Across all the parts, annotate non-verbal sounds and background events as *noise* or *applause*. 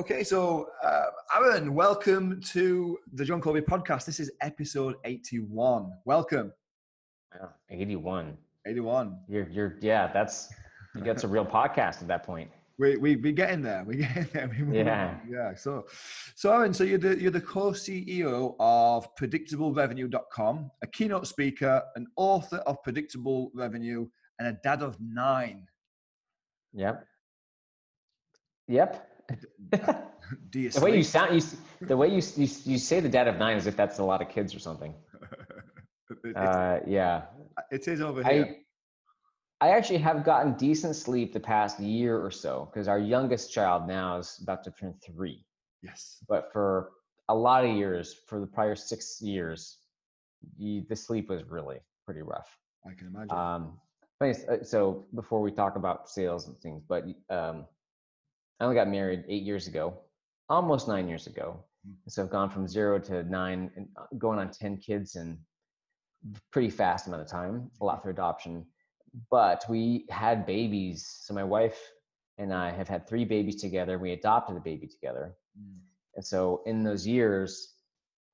Okay, so uh, Aaron, welcome to the John Colby podcast. This is episode 81. Welcome. Yeah, 81. 81. You're, you're, yeah, that's, you got a real podcast at that point. We, we, we getting there. We getting there. We yeah. Yeah. So, so Aaron, so you're the, you're the co-CEO of predictablerevenue.com, a keynote speaker, an author of predictable revenue, and a dad of nine. Yep. Yep. Do you *laughs* the way you sound, you, the way you, you, you say the dad of nine as if that's a lot of kids or something. *laughs* it, uh, yeah. It is over here. I, I actually have gotten decent sleep the past year or so because our youngest child now is about to turn three. Yes. But for a lot of years, for the prior six years, you, the sleep was really pretty rough. I can imagine. Um, uh, so before we talk about sales and things, but um, I only got married eight years ago, almost nine years ago. Mm. So I've gone from zero to nine and uh, going on 10 kids in pretty fast amount of time, a lot through adoption. But we had babies. So my wife and I have had three babies together. We adopted a baby together. Mm. And so in those years,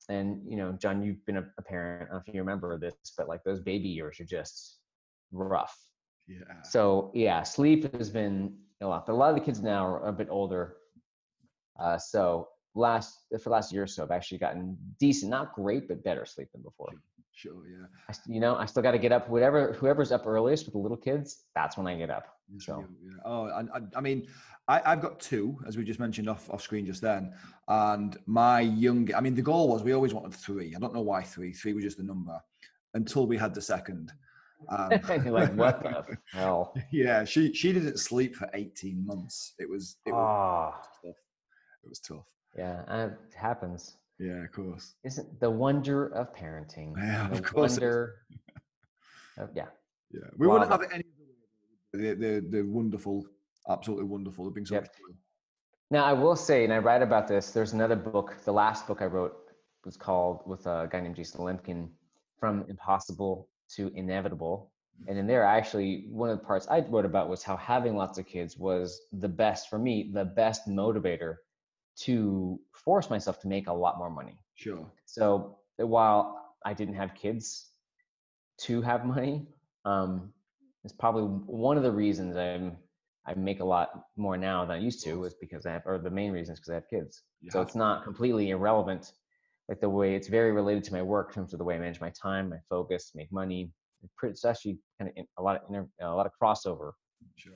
and you know, John, you've been a, a parent. I don't know if you remember this, but like those baby years are just rough. Yeah. So yeah, sleep has been a lot. But a lot of the kids now are a bit older. Uh, so last for last year or so, I've actually gotten decent, not great, but better sleep than before. Sure, yeah. I, you know, I still got to get up. Whatever, whoever's up earliest with the little kids, that's when I get up. So, yeah. oh, I, I mean, I, have got two, as we just mentioned off off screen just then, and my young. I mean, the goal was we always wanted three. I don't know why three. Three was just the number until we had the second. Um, *laughs* like what the *laughs* hell? Yeah, she she didn't sleep for eighteen months. It was it was oh. tough. It was tough. Yeah, it happens. Yeah, of course. Isn't the wonder of parenting? Yeah, the of course. Wonder. Of, yeah. Yeah, we wouldn't have it any the, the the wonderful, absolutely wonderful. It's been so yep. Now I will say, and I write about this. There's another book. The last book I wrote was called with a guy named Jason Lemkin, "From Impossible to inevitable. And in there, actually, one of the parts I wrote about was how having lots of kids was the best for me, the best motivator to force myself to make a lot more money. Sure. So while I didn't have kids to have money, um, it's probably one of the reasons I'm I make a lot more now than I used to is because I have, or the main reason is because I have kids. Yeah. So it's not completely irrelevant like the way it's very related to my work in terms of the way I manage my time, my focus, make money. It's actually kind of a lot of inter, a lot of crossover. Sure.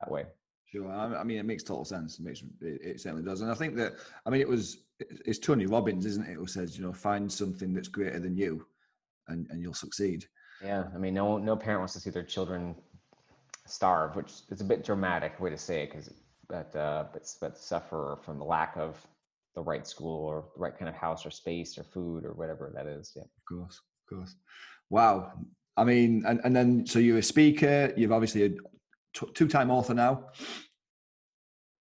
That way. Sure. I mean, it makes total sense. It makes it, certainly does. And I think that I mean, it was it's Tony Robbins, isn't it, who says, you know, find something that's greater than you, and and you'll succeed. Yeah. I mean, no no parent wants to see their children starve, which is a bit dramatic way to say it, because but uh, but but suffer from the lack of the right school or the right kind of house or space or food or whatever that is. Yeah. Of course, of course. Wow. I mean, and, and then so you're a speaker. You've obviously a two-time author now.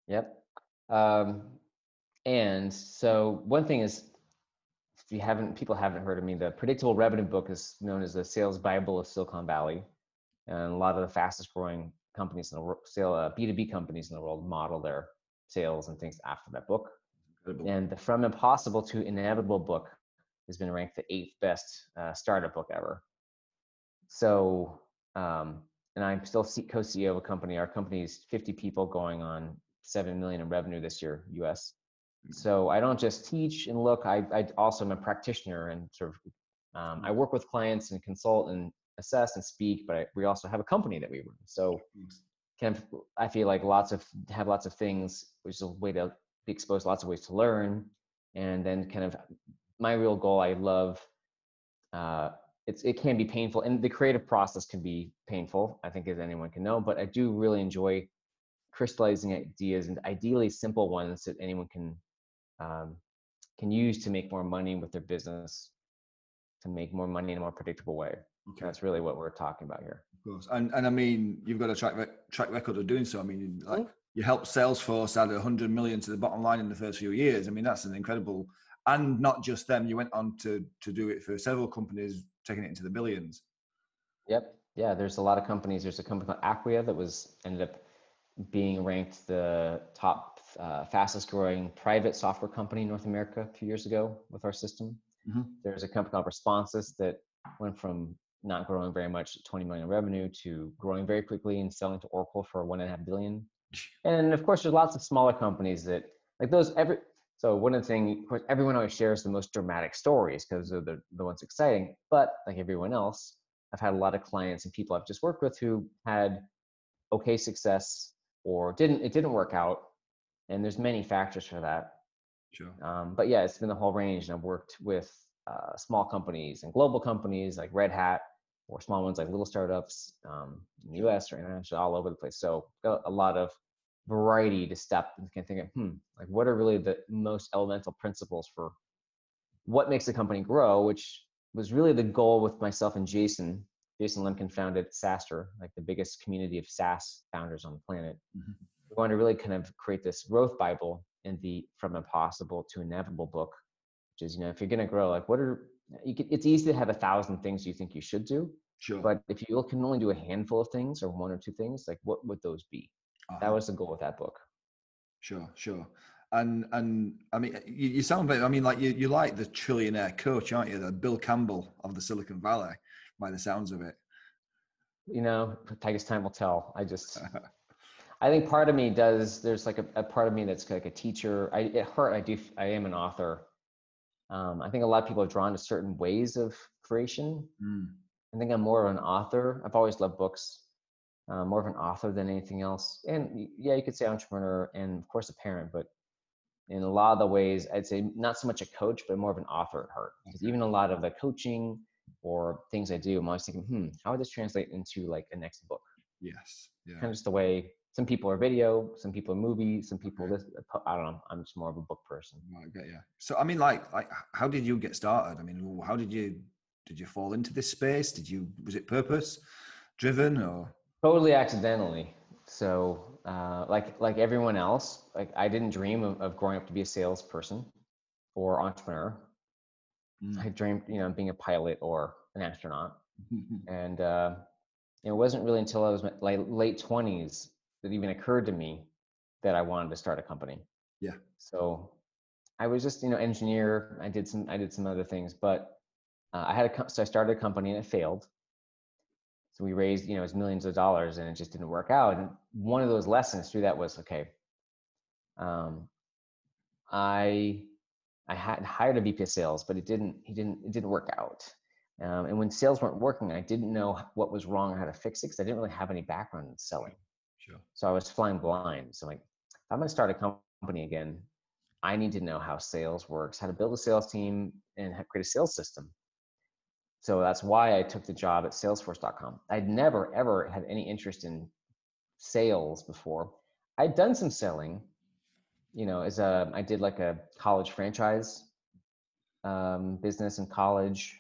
Yep. Um, and so one thing is, if you haven't, people haven't heard of me. The Predictable Revenue book is known as the Sales Bible of Silicon Valley, and a lot of the fastest-growing companies in the world, sale uh, B2B companies in the world, model their sales and things after that book. Incredible. And the From Impossible to Inevitable book has been ranked the eighth best uh, startup book ever. So, um, and I'm still co-CEO of a company. Our company is 50 people going on 7 million in revenue this year, US. Mm-hmm. So I don't just teach and look, I, I also am a practitioner and sort of, um, I work with clients and consult and assess and speak, but I, we also have a company that we run. So kind of, I feel like lots of, have lots of things, which is a way to be exposed lots of ways to learn and then kind of my real goal i love uh, it's it can be painful and the creative process can be painful i think as anyone can know but i do really enjoy crystallizing ideas and ideally simple ones that anyone can um, can use to make more money with their business to make more money in a more predictable way. Okay. that's really what we're talking about here. Of course and and i mean you've got a track track record of doing so i mean like you helped Salesforce add 100 million to the bottom line in the first few years. I mean, that's an incredible, and not just them. You went on to to do it for several companies, taking it into the billions. Yep. Yeah. There's a lot of companies. There's a company called Acquia that was ended up being ranked the top uh, fastest growing private software company in North America a few years ago with our system. Mhm. There's a company called Responsys that went from not growing very much, 20 million revenue, to growing very quickly and selling to Oracle for one and a half billion. And of course, there's lots of smaller companies that like those. Every so one of the things, of course, everyone always shares the most dramatic stories because they're the, the ones exciting. But like everyone else, I've had a lot of clients and people I've just worked with who had okay success or didn't. It didn't work out, and there's many factors for that. Sure. Um, but yeah, it's been the whole range, and I've worked with uh, small companies and global companies like Red Hat, or small ones like little startups um, in the U.S. or international, all over the place. So a lot of variety to step and can think of, hmm, like what are really the most elemental principles for what makes a company grow, which was really the goal with myself and Jason. Jason Lemkin founded SaaStr, like the biggest community of SaaS founders on the planet. Mhm. We wanted to really kind of create this growth Bible in the from impossible to inevitable book, which is, you know, if you're going to grow, like what are you can, it's easy to have a thousand things you think you should do, Sure. but if you can only do a handful of things or one or two things, like what would those be? That Uh-huh. was the goal with that book. Sure, sure. And and I mean, you, you sound very. I mean, like you you like the trillionaire coach, aren't you? The Bill Campbell of the Silicon Valley, by the sounds of it. You know, Tiger's time will tell. I just, *laughs* I think part of me does. There's like a, a part of me that's like a teacher. I at heart, I do. I am an author. Um, I think a lot of people are drawn to certain ways of creation. Mm, I think I'm more of an author. I've always loved books. Uh, more of an author than anything else. And yeah, you could say entrepreneur and of course a parent, but in a lot of the ways, I'd say not so much a coach, but more of an author at heart. Because even a lot of the coaching or things I do, I'm always thinking, hmm, how would this translate into like a next book? yes. Yeah. Kind of just the way some people are video, some people are movie, some people Okay. this. I don't know. I'm just more of a book person. Right, get. So I mean, like, like, how did you get started? I mean, how did you did you fall into this space? Did you was it purpose driven or? Totally accidentally. So, uh, like like everyone else, like I didn't dream of, of growing up to be a salesperson or entrepreneur. Mm. I dreamed, you know, being a pilot or an astronaut. *laughs* And uh, it wasn't really until I was like late twenties that it even occurred to me that I wanted to start a company. Yeah. So I was just, you know, engineer. I did some, I did some other things, but uh, I had a, so I started a company and it failed. So we raised, you know, it was millions of dollars and it just didn't work out. And one of those lessons through that was, okay, um, I, I had hired a VP of sales, but it didn't, he didn't, it didn't work out. Um, and when sales weren't working, I didn't know what was wrong or how to fix it because I didn't really have any background in selling. Sure. So I was flying blind. So like, if I'm going to start a company again, I need to know how sales works, how to build a sales team, and create a sales system. So that's why I took the job at Salesforce.com. I'd never ever had any interest in sales before. I'd done some selling, you know, as a I did like a college franchise um, business in college.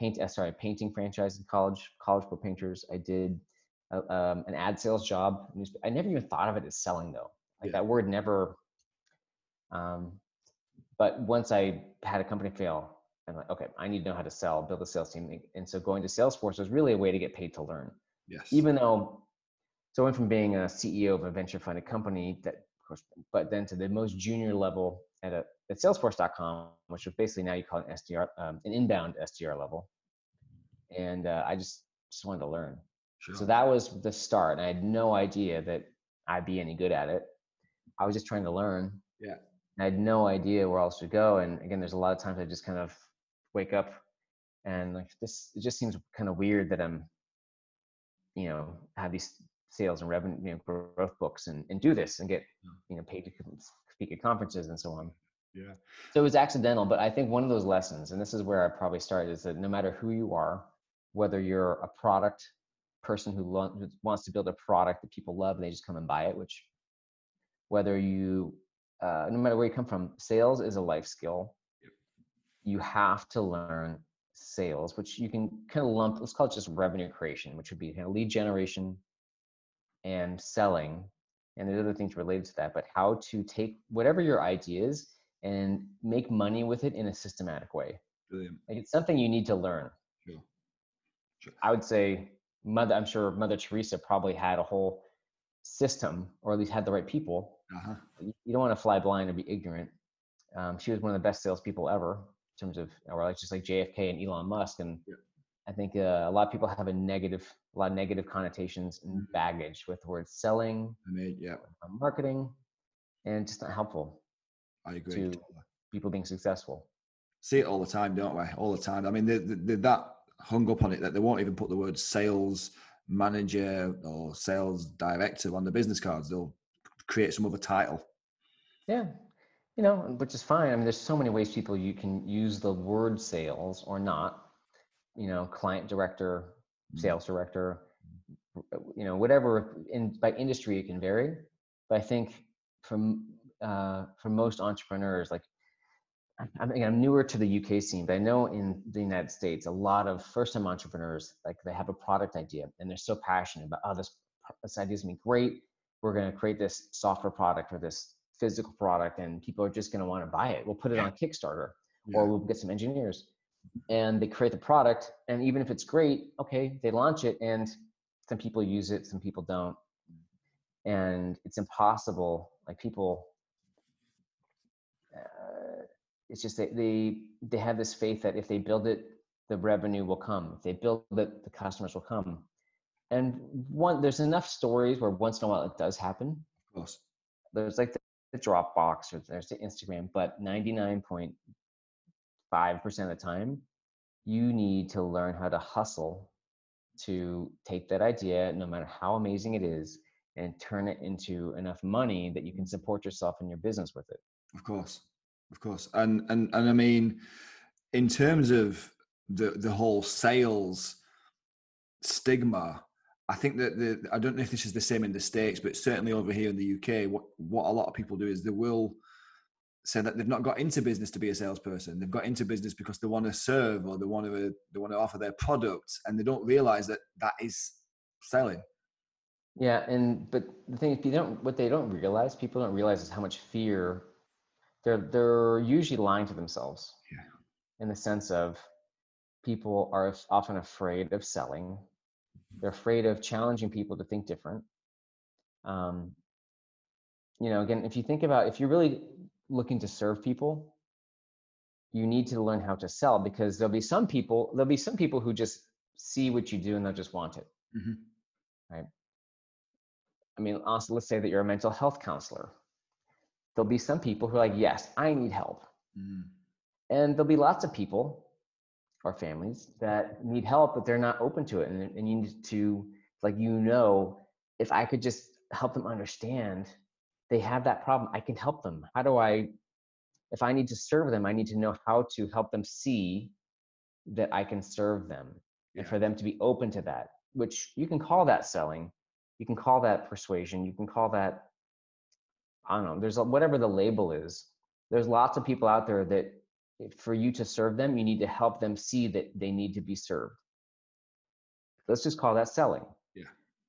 Paint, uh, sorry, painting franchise in college. College for painters. I did uh, um, an ad sales job. I never even thought of it as selling though. Like Yeah. that word never. Um, but once I had a company fail, I'm like, okay, I need to know how to sell, build a sales team. And so going to Salesforce was really a way to get paid to learn Yes. even though so I went from being a CEO of a venture funded company that of course but then to the most junior level at a at salesforce.com which is basically now you call an SDR um, an inbound SDR level and uh, I just just wanted to learn sure. so that was the start and I had no idea that I'd be any good at it I was just trying to learn Yeah. I had no idea where else to go and again there's a lot of times I just kind of wake up and like this it just seems kind of weird that I'm you know have these sales and revenue you know, growth books and, and do this and get you know paid to speak at conferences and so on yeah. so it was accidental but i think one of those lessons and this is where i probably started is that no matter who you are whether you're a product person who lo- wants to build a product that people love and they just come and buy it which whether you uh, no matter where you come from sales is a life skill. You have to learn sales which you can kind of lump let's call it just revenue creation which would be kind of lead generation and selling and there's other things related to that but how to take whatever your idea is and make money with it in a systematic way Brilliant. like it's something you need to learn Sure. Sure. i would say mother i'm sure mother teresa probably had a whole system or at least had the right people Uh-huh. You don't want to fly blind or be ignorant. Um, she was one of the best salespeople ever terms of, or like just like JFK and Elon Musk. And yeah. I think uh, a lot of people have a negative, a lot of negative connotations and mm-hmm. baggage with the word selling, I mean, yeah, marketing, and just not helpful. I agree. To people being successful. See it all the time, don't we? All the time. I mean, they're, they're that hung up on it that they won't even put the word sales manager or sales director on the business cards. They'll create some other title. Yeah, you know, which is fine. I mean, there's so many ways people you can use the word sales or not. You know, client director, mm-hmm. sales director, you know, whatever. In by industry, it can vary. But I think from uh, for most entrepreneurs, like I'm, I'm newer to the UK scene, but I know in the United States, a lot of first-time entrepreneurs, like they have a product idea and they're so passionate about, oh, this this idea is gonna be great. We're gonna create this software product or this physical product, and people are just gonna want to buy it. We'll put it on Kickstarter, yeah. or we'll get some engineers, and they create the product. And even if it's great, okay, they launch it, and some people use it, some people don't, and it's impossible. Like people uh, it's just that they they have this faith that if they build it the revenue will come if they build it the customers will come and one there's enough stories where once in a while it does happen of course there's like the, dropbox or there's the instagram but 99.5% of the time you need to learn how to hustle to take that idea no matter how amazing it is and turn it into enough money that you can support yourself and your business with it. Of course. Of course, and and and I mean, in terms of the the whole sales stigma, I think that the I don't know if this is the same in the states, but certainly over here in the UK, what what a lot of people do is they will say that they've not got into business to be a salesperson. They've got into business because they want to serve or they want to they want to offer their products, and they don't realize that that is selling. Yeah, and but the thing is, you don't what they don't realize, people don't realize is how much fear they're they're usually lying to themselves yeah. in the sense of people are often afraid of selling. They're afraid of challenging people to think different um, you know again if you think about if you're really looking to serve people you need to learn how to sell because there'll be some people there'll be some people who just see what you do and they'll just want it mm-hmm. right i mean also let's say that you're a mental health counselor there'll be some people who are like, yes, I need help. Mm. And there'll be lots of people or families that need help, but they're not open to it. And, and you need to, like, you know, if I could just help them understand they have that problem, I can help them. How do I, if I need to serve them, I need to know how to help them see that I can serve them yeah. and for them to be open to that, which you can call that selling. You can call that persuasion. You can call that I don't know, there's a, whatever the label is. There's lots of people out there that for you to serve them, you need to help them see that they need to be served. Let's just call that selling. Yeah.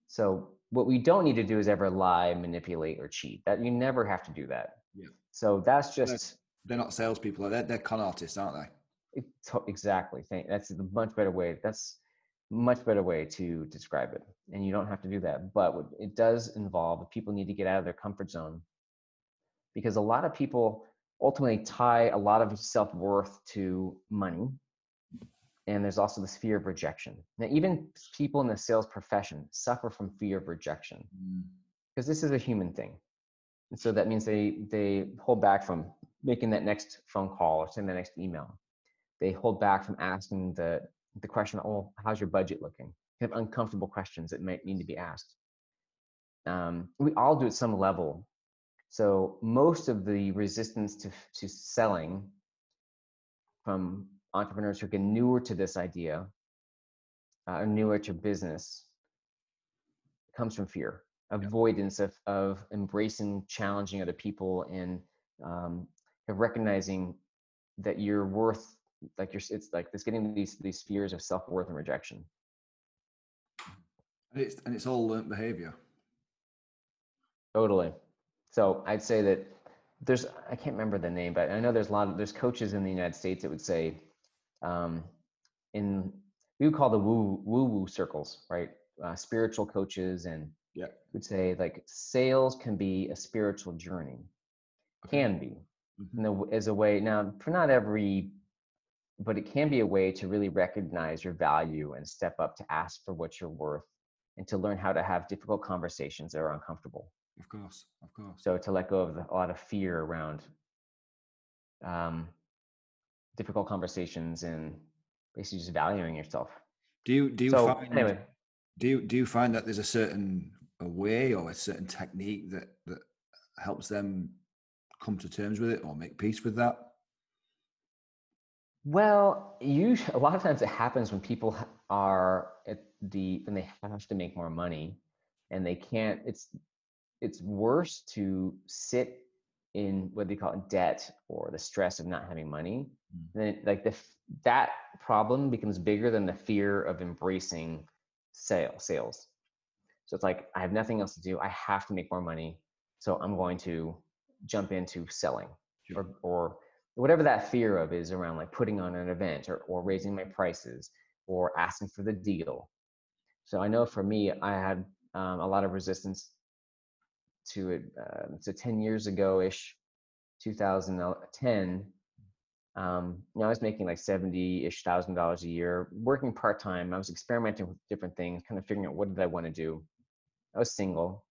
So what we don't need to do is ever lie, manipulate, or cheat. That you never have to do that. Yeah. So that's just they're not salespeople. They're they're con artists, aren't they? exactly. That's a much better way. That's much better way to describe it. And you don't have to do that. But it does involve people need to get out of their comfort zone because a lot of people ultimately tie a lot of self-worth to money. And there's also this fear of rejection. Now even people in the sales profession suffer from fear of rejection because mm. this is a human thing. And so that means they they hold back from making that next phone call or sending the next email. They hold back from asking the the question oh how's your budget looking? Kind of uncomfortable questions that might need to be asked. Um, we all do at some level so most of the resistance to, to selling from entrepreneurs who get newer to this idea uh, or newer to business comes from fear, avoidance of, of embracing challenging other people and um, of recognizing that you're worth like you're it's like this getting these these fears of self-worth and rejection. And it's and it's all learned behavior. Totally so I'd say that there's I can't remember the name, but I know there's a lot of there's coaches in the United States that would say um, in we would call the woo woo woo circles, right? Uh, spiritual coaches and Yeah. would say like sales can be a spiritual journey. Can be. Mhm. in a- as a way now for not every but it can be a way to really recognize your value and step up to ask for what you're worth and to learn how to have difficult conversations that are uncomfortable Of course, of course. so to let go of the, a lot of fear around um, difficult conversations and basically just valuing yourself Do you do you so find anyway do you do you find that there's a certain a way or a certain technique that that helps them come to terms with it or make peace with that? Well, you a lot of times it happens when people are at the when they have to make more money and they can't. It's it's worse to sit in what they call it debt or the stress of not having money. Mm. Then like the that problem becomes bigger than the fear of embracing sale sales. So it's like I have nothing else to do. I have to make more money, so I'm going to jump into selling Sure. or or whatever that fear of is around like putting on an event or, or raising my prices or asking for the deal so i know for me i had um, a lot of resistance to it uh, so 10 years ago ish 2010 um, you know, i was making like 70 ish thousand dollars a year working part-time i was experimenting with different things kind of figuring out what did i want to do i was single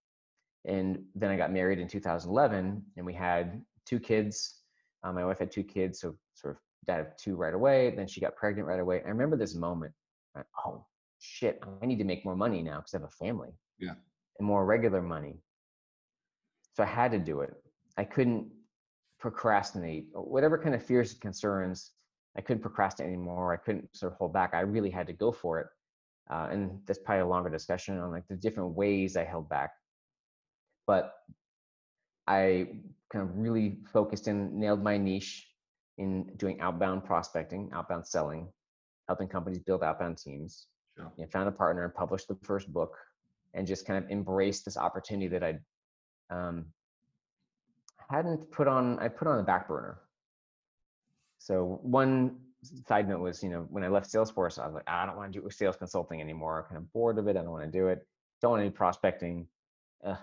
and then i got married in 2011 and we had two kids um, my wife had two kids, so sort of dad of two right away. Then she got pregnant right away. I remember this moment. Like, oh shit! I need to make more money now because I have a family. Yeah. And more regular money. So I had to do it. I couldn't procrastinate. Whatever kind of fears and concerns, I couldn't procrastinate anymore. I couldn't sort of hold back. I really had to go for it. Uh, and that's probably a longer discussion on like the different ways I held back. But I kind of really focused and nailed my niche in doing outbound prospecting, outbound selling, helping companies build outbound teams. Sure. And found a partner, and published the first book, and just kind of embraced this opportunity that I um, hadn't put on. I put on the back burner. So one side note was, you know, when I left Salesforce, I was like, I don't want to do sales consulting anymore. kind of bored of it. I don't want to do it. Don't want any prospecting. Ugh.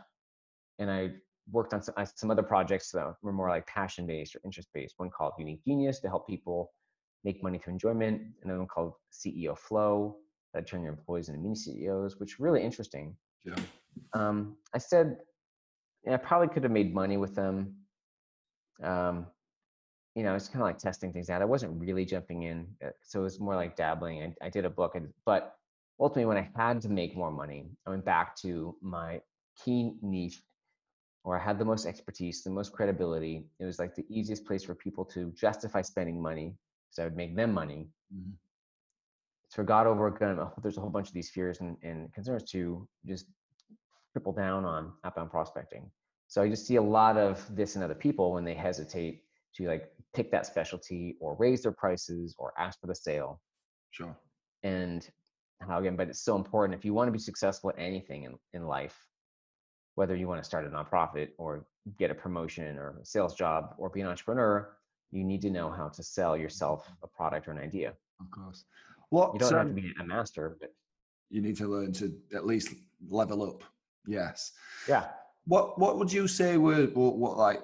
And I worked on some, some other projects that were more like passion based or interest based. One called Unique Genius to help people make money through enjoyment. Another one called CEO Flow that turn your employees into mini CEOs, which really interesting. Sure. Um, I said yeah, I probably could have made money with them. Um, you know, it's kind of like testing things out. I wasn't really jumping in, uh, so it was more like dabbling. I, I did a book, and, but ultimately, when I had to make more money, I went back to my key niche where I had the most expertise, the most credibility. It was like the easiest place for people to justify spending money because I would make them money. Mhm. for God over of, *laughs* there's a whole bunch of these fears and, and concerns to just triple down on outbound prospecting. So I just see a lot of this in other people when they hesitate to like pick that specialty or raise their prices or ask for the sale. Sure. And how again, but it's so important if you want to be successful at anything in, in life, whether you want to start a nonprofit or get a promotion or a sales job or be an entrepreneur, you need to know how to sell yourself a product or an idea. Of course. What You don't have to be a master, but you need to learn to at least level up. Yes. yeah. What What would you say were what, what like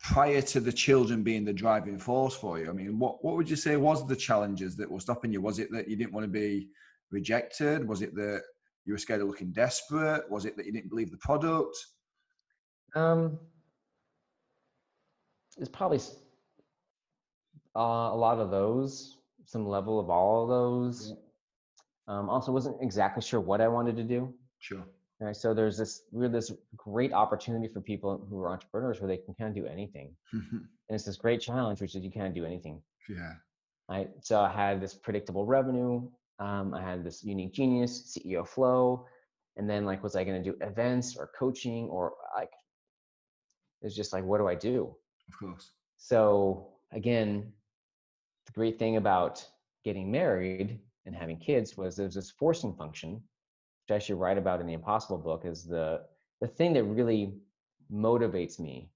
prior to the children being the driving force for you? I mean, what what would you say was the challenges that were stopping you? Was it that you didn't want to be rejected? Was it that you were scared of looking desperate? Was it that you didn't believe the product? Um, it's probably uh, a lot of those, some level of all of those. Um, also, wasn't exactly sure what I wanted to do. Sure. Right, so there's this we're this great opportunity for people who are entrepreneurs where they can kind of do anything, and it's this great challenge, which is you can't do anything. yeah. Right, so I had this predictable revenue. Um, I had this unique genius, CEO flow, and then like, was I going to do events or coaching or like? It's just like, what do I do? Of course. So again, the great thing about getting married and having kids was there's this forcing function, which I actually write about in the Impossible book, is the the thing that really motivates me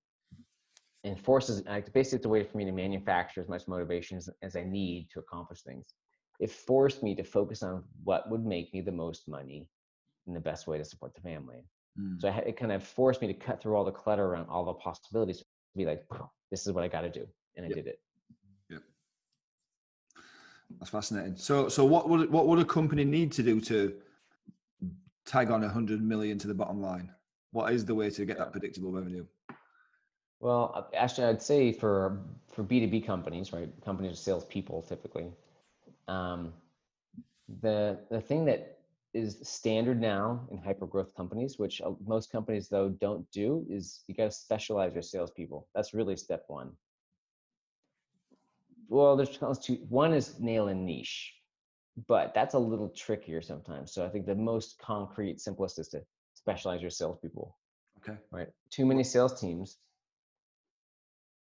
and forces like basically it's a way for me to manufacture as much motivation as, as I need to accomplish things. It forced me to focus on what would make me the most money and the best way to support the family. Mm. So I, it kind of forced me to cut through all the clutter around all the possibilities. To be like, this is what I got to do, and I Yep. did it. That's fascinating. So, so what would what would a company need to do to tag on a hundred million to the bottom line? What is the way to get that predictable revenue? Well, actually, I'd say for for B two B companies, right? Companies are salespeople typically. Um, the the thing that is standard now in hyper growth companies, which uh, most companies though don't do, is you got to specialize your salespeople. That's really step one. Well, there's two. One is nail a niche, but that's a little trickier sometimes. So I think the most concrete, simplest is to specialize your salespeople Okay. right? Too many sales teams,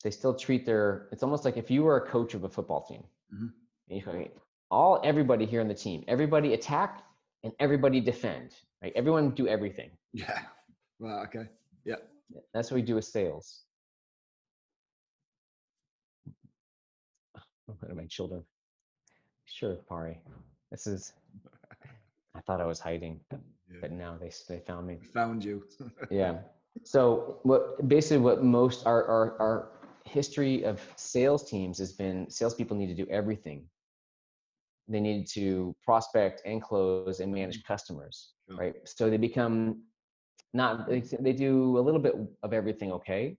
they still treat their, it's almost like if you were a coach of a football team, Mhm. and you all, everybody here on the team, everybody attack and everybody defend, right? Everyone do everything. Yeah. Right. Okay. Yeah. That's what we do with sales. *sighs* What are my children? Sure, Pari. This is, I thought I was hiding, Yeah. but now they, they found me. Found you. yeah *laughs* so what basically what most our, our our history of sales teams has been salespeople need to do everything they need to prospect and close and manage mm-hmm. customers Sure. right so they become not they, they do a little bit of everything okay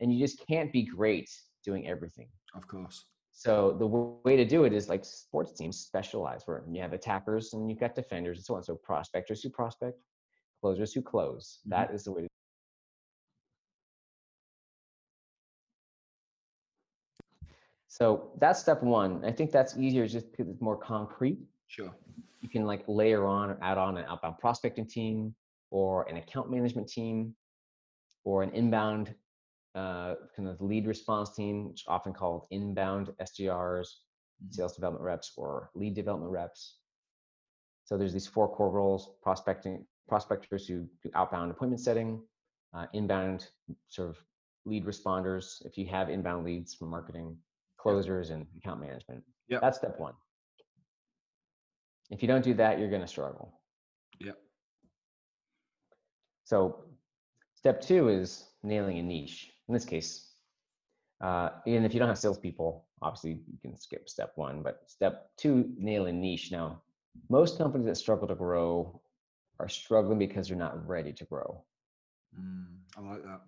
and you just can't be great doing everything Of course. So the w- way to do it is like sports teams specialize where you have attackers and you've got defenders and so on so prospectors who prospect closers who close Mhm. That is the way to So that's step one. I think that's easier just because it's more concrete. Sure. You can like layer on or add on an outbound prospecting team or an account management team or an inbound uh, kind of lead response team, which is often called inbound SDRs, Mhm. sales development reps, or lead development reps. So there's these four core roles: prospecting, prospectors who do outbound appointment setting, uh, inbound sort of lead responders if you have inbound leads from marketing, closers, and account management. Yep. That's step one. If you don't do that, you're going to struggle. Yep. So step two is nailing a niche. In this case, uh, and if you don't have salespeople, obviously you can skip step one. But step two, nail a niche. Now, most companies that struggle to grow are struggling because they're not ready to grow. Mm, I like that.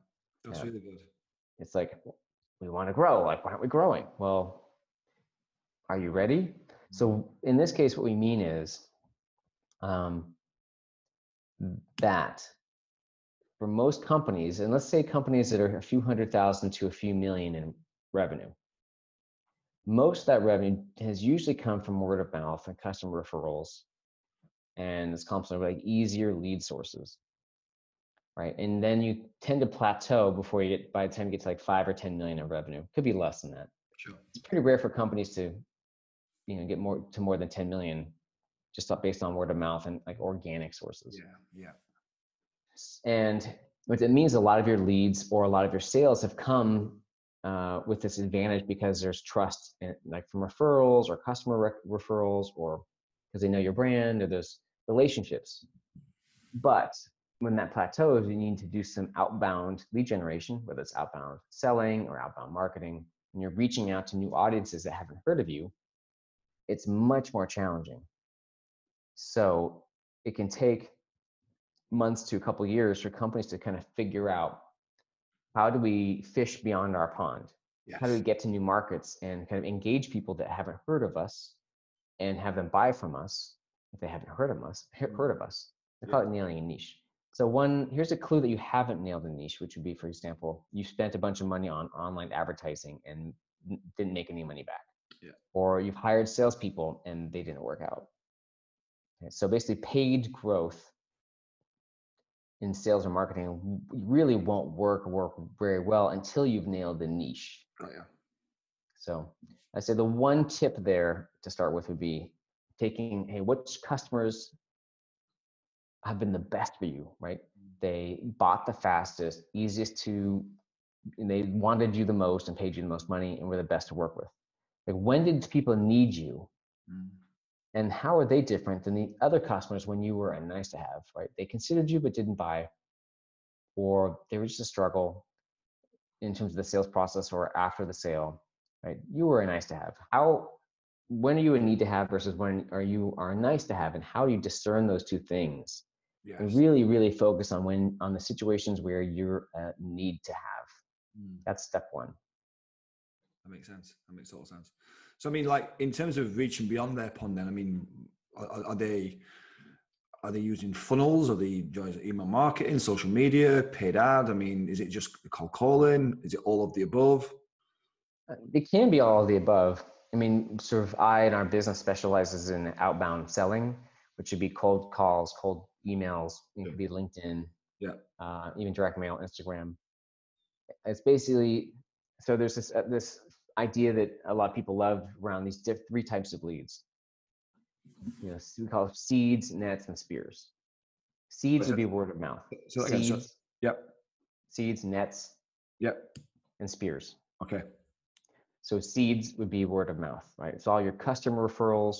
That's Yeah. really good. It's like we want to grow. Like, why aren't we growing? Well, are you ready? So in this case, what we mean is um, that for most companies, and let's say companies that are a few hundred thousand to a few million in revenue, most of that revenue has usually come from word of mouth and customer referrals, and it's comes from like easier lead sources, right? And then you tend to plateau before you get by the time you get to like five or ten million in revenue. Could be less than that Sure. it's pretty rare for companies to you know get more to more than 10 million just based on word of mouth and like organic sources Yeah. Yeah. And what it means a lot of your leads or a lot of your sales have come uh, with this advantage because there's trust in, like from referrals or customer rec- referrals or because they know your brand or there's relationships. But when that plateaus you need to do some outbound lead generation whether it's outbound selling or outbound marketing and you're reaching out to new audiences that haven't heard of you it's much more challenging. So it can take months to a couple years for companies to kind of figure out how do we fish beyond our pond? Yes. how do we get to new markets and kind of engage people that haven't heard of us and have them buy from us if they haven't heard of us *laughs* mm-hmm. heard of us? They call it nailing a niche. So one here's a clue that you haven't nailed a niche which would be for example you spent a bunch of money on online advertising and didn't make any money back. Yeah. or you've hired salespeople and they didn't work out. Okay, so basically paid growth in sales or marketing really won't work work very well until you've nailed the niche Got ya. so I say the one tip there to start with would be taking, hey, which customers have been the best for you, right? They bought the fastest, easiest to, and they wanted you the most and paid you the most money and were the best to work with. Like when did people need you? Mm. And how are they different than the other customers when you were a nice to have, right? They considered you but didn't buy, or they were just a struggle in terms of the sales process or after the sale, right? You were a nice to have. How, when are you a need to have versus when are you are nice to have, and how do you discern those two things? Yes. And really, really focus on when on the situations where you're a need to have. Mm. That's step one. That makes sense. That makes total sense. So I mean, like in terms of reaching beyond their pond, then I mean, are, are they are they using funnels? Are they using email marketing, social media, paid ad? I mean, is it just cold calling? Is it all of the above? Uh, It can be all of the above. I mean, sort of I and our business specializes in outbound selling, which would be cold calls, cold emails. It could be LinkedIn, Yeah. uh, even direct mail, Instagram. It's basically so there's this uh, this idea that a lot of people love around these diff- three types of leads. You know, we call it seeds, nets, and spears. Seeds would be word of mouth. So again, so, Seeds, yep, seeds, nets, yep, and spears. okay, So seeds would be word of mouth, right? It's all your customer referrals,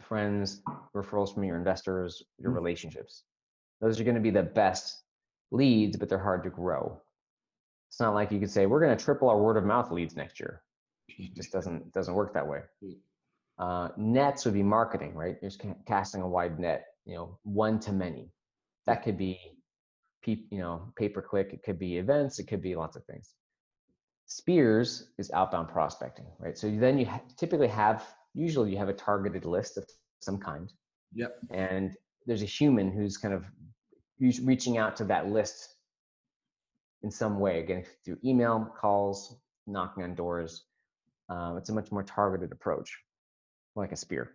friends, referrals from your investors, your Mhm. relationships. Those are going to be the best leads, but they're hard to grow. It's not like you could say we're going to triple our word of mouth leads next year. It just doesn't doesn't work that way. Mm. Uh, nets would be marketing, right? You're just casting a wide net, you know, one to many. That could be, pe- you know, pay per click. It could be events. It could be lots of things. Spears is outbound prospecting, right? So then you ha- typically have, usually you have a targeted list of some kind, yep, and there's a human who's kind of who's reaching out to that list in some way, again through email, calls, knocking on doors. Um, it's a much more targeted approach, like a spear.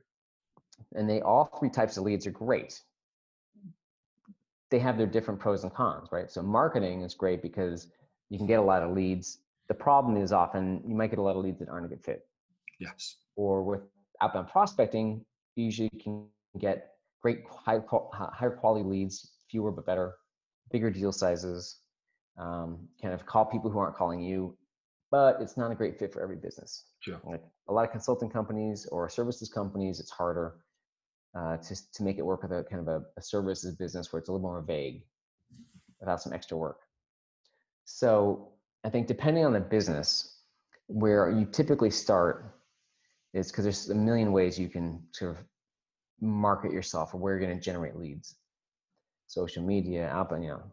And they all three types of leads are great. They have their different pros and cons, right? So marketing is great because you can get a lot of leads. The problem is often you might get a lot of leads that aren't a good fit. yes, Or with outbound prospecting, you usually can get great high, higher quality leads, fewer but better, bigger deal sizes, um, kind of call people who aren't calling you, but it's not a great fit for every business. sure, Like a lot of consulting companies or services companies, it's harder uh, to, to make it work with a kind of a, a services business where it's a little more vague without some extra work. So I think depending on the business, where you typically start is because there's a million ways you can sort of market yourself or where you're going to generate leads. Social media, outbound, you know.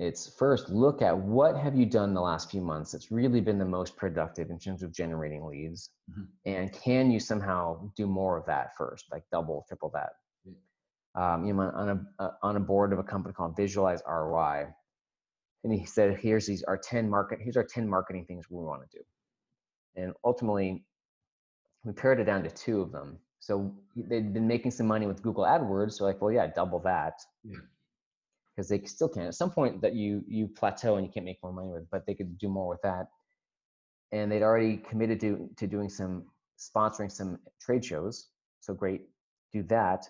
It's first look at what have you done the last few months that's really been the most productive in terms of generating leads, Mhm. and can you somehow do more of that first, like double, triple that? Um, you know, on a uh, on a board of a company called Visualize ROI, and he said, "Here's these our ten market. Here's our ten marketing things we want to do," and ultimately, we pared it down to two of them. So they'd been making some money with Google AdWords. So like, well, yeah, double that. Yeah. Because they still can. At some point that you you plateau and you can't make more money with, but they could do more with that. And they'd already committed to to doing some sponsoring some trade shows. So great, do that.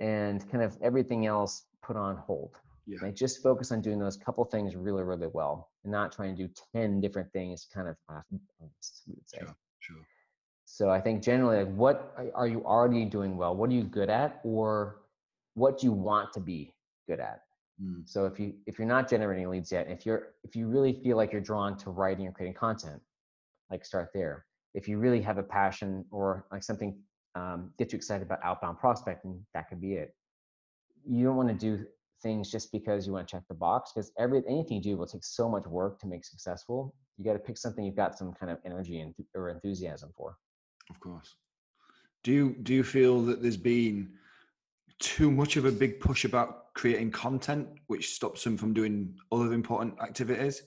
And kind of everything else put on hold. yeah, Like just focus on doing those couple things really, really well, and not trying to do ten different things. Kind of, half-assed, we would say. sure, sure, So I think generally, like, what are you already doing well? What are you good at, or what do you want to be good at? Mm. So if you if you're not generating leads yet, if you're if you really feel like you're drawn to writing or creating content, like start there. If you really have a passion or like something um, gets you excited about outbound prospecting, that could be it. You don't want to do things just because you want to check the box, because every anything you do will take so much work to make successful. You got to pick something you've got some kind of energy and or enthusiasm for. of course. Do you do you feel that there's been too much of a big push about creating content, which stops them from doing other important activities?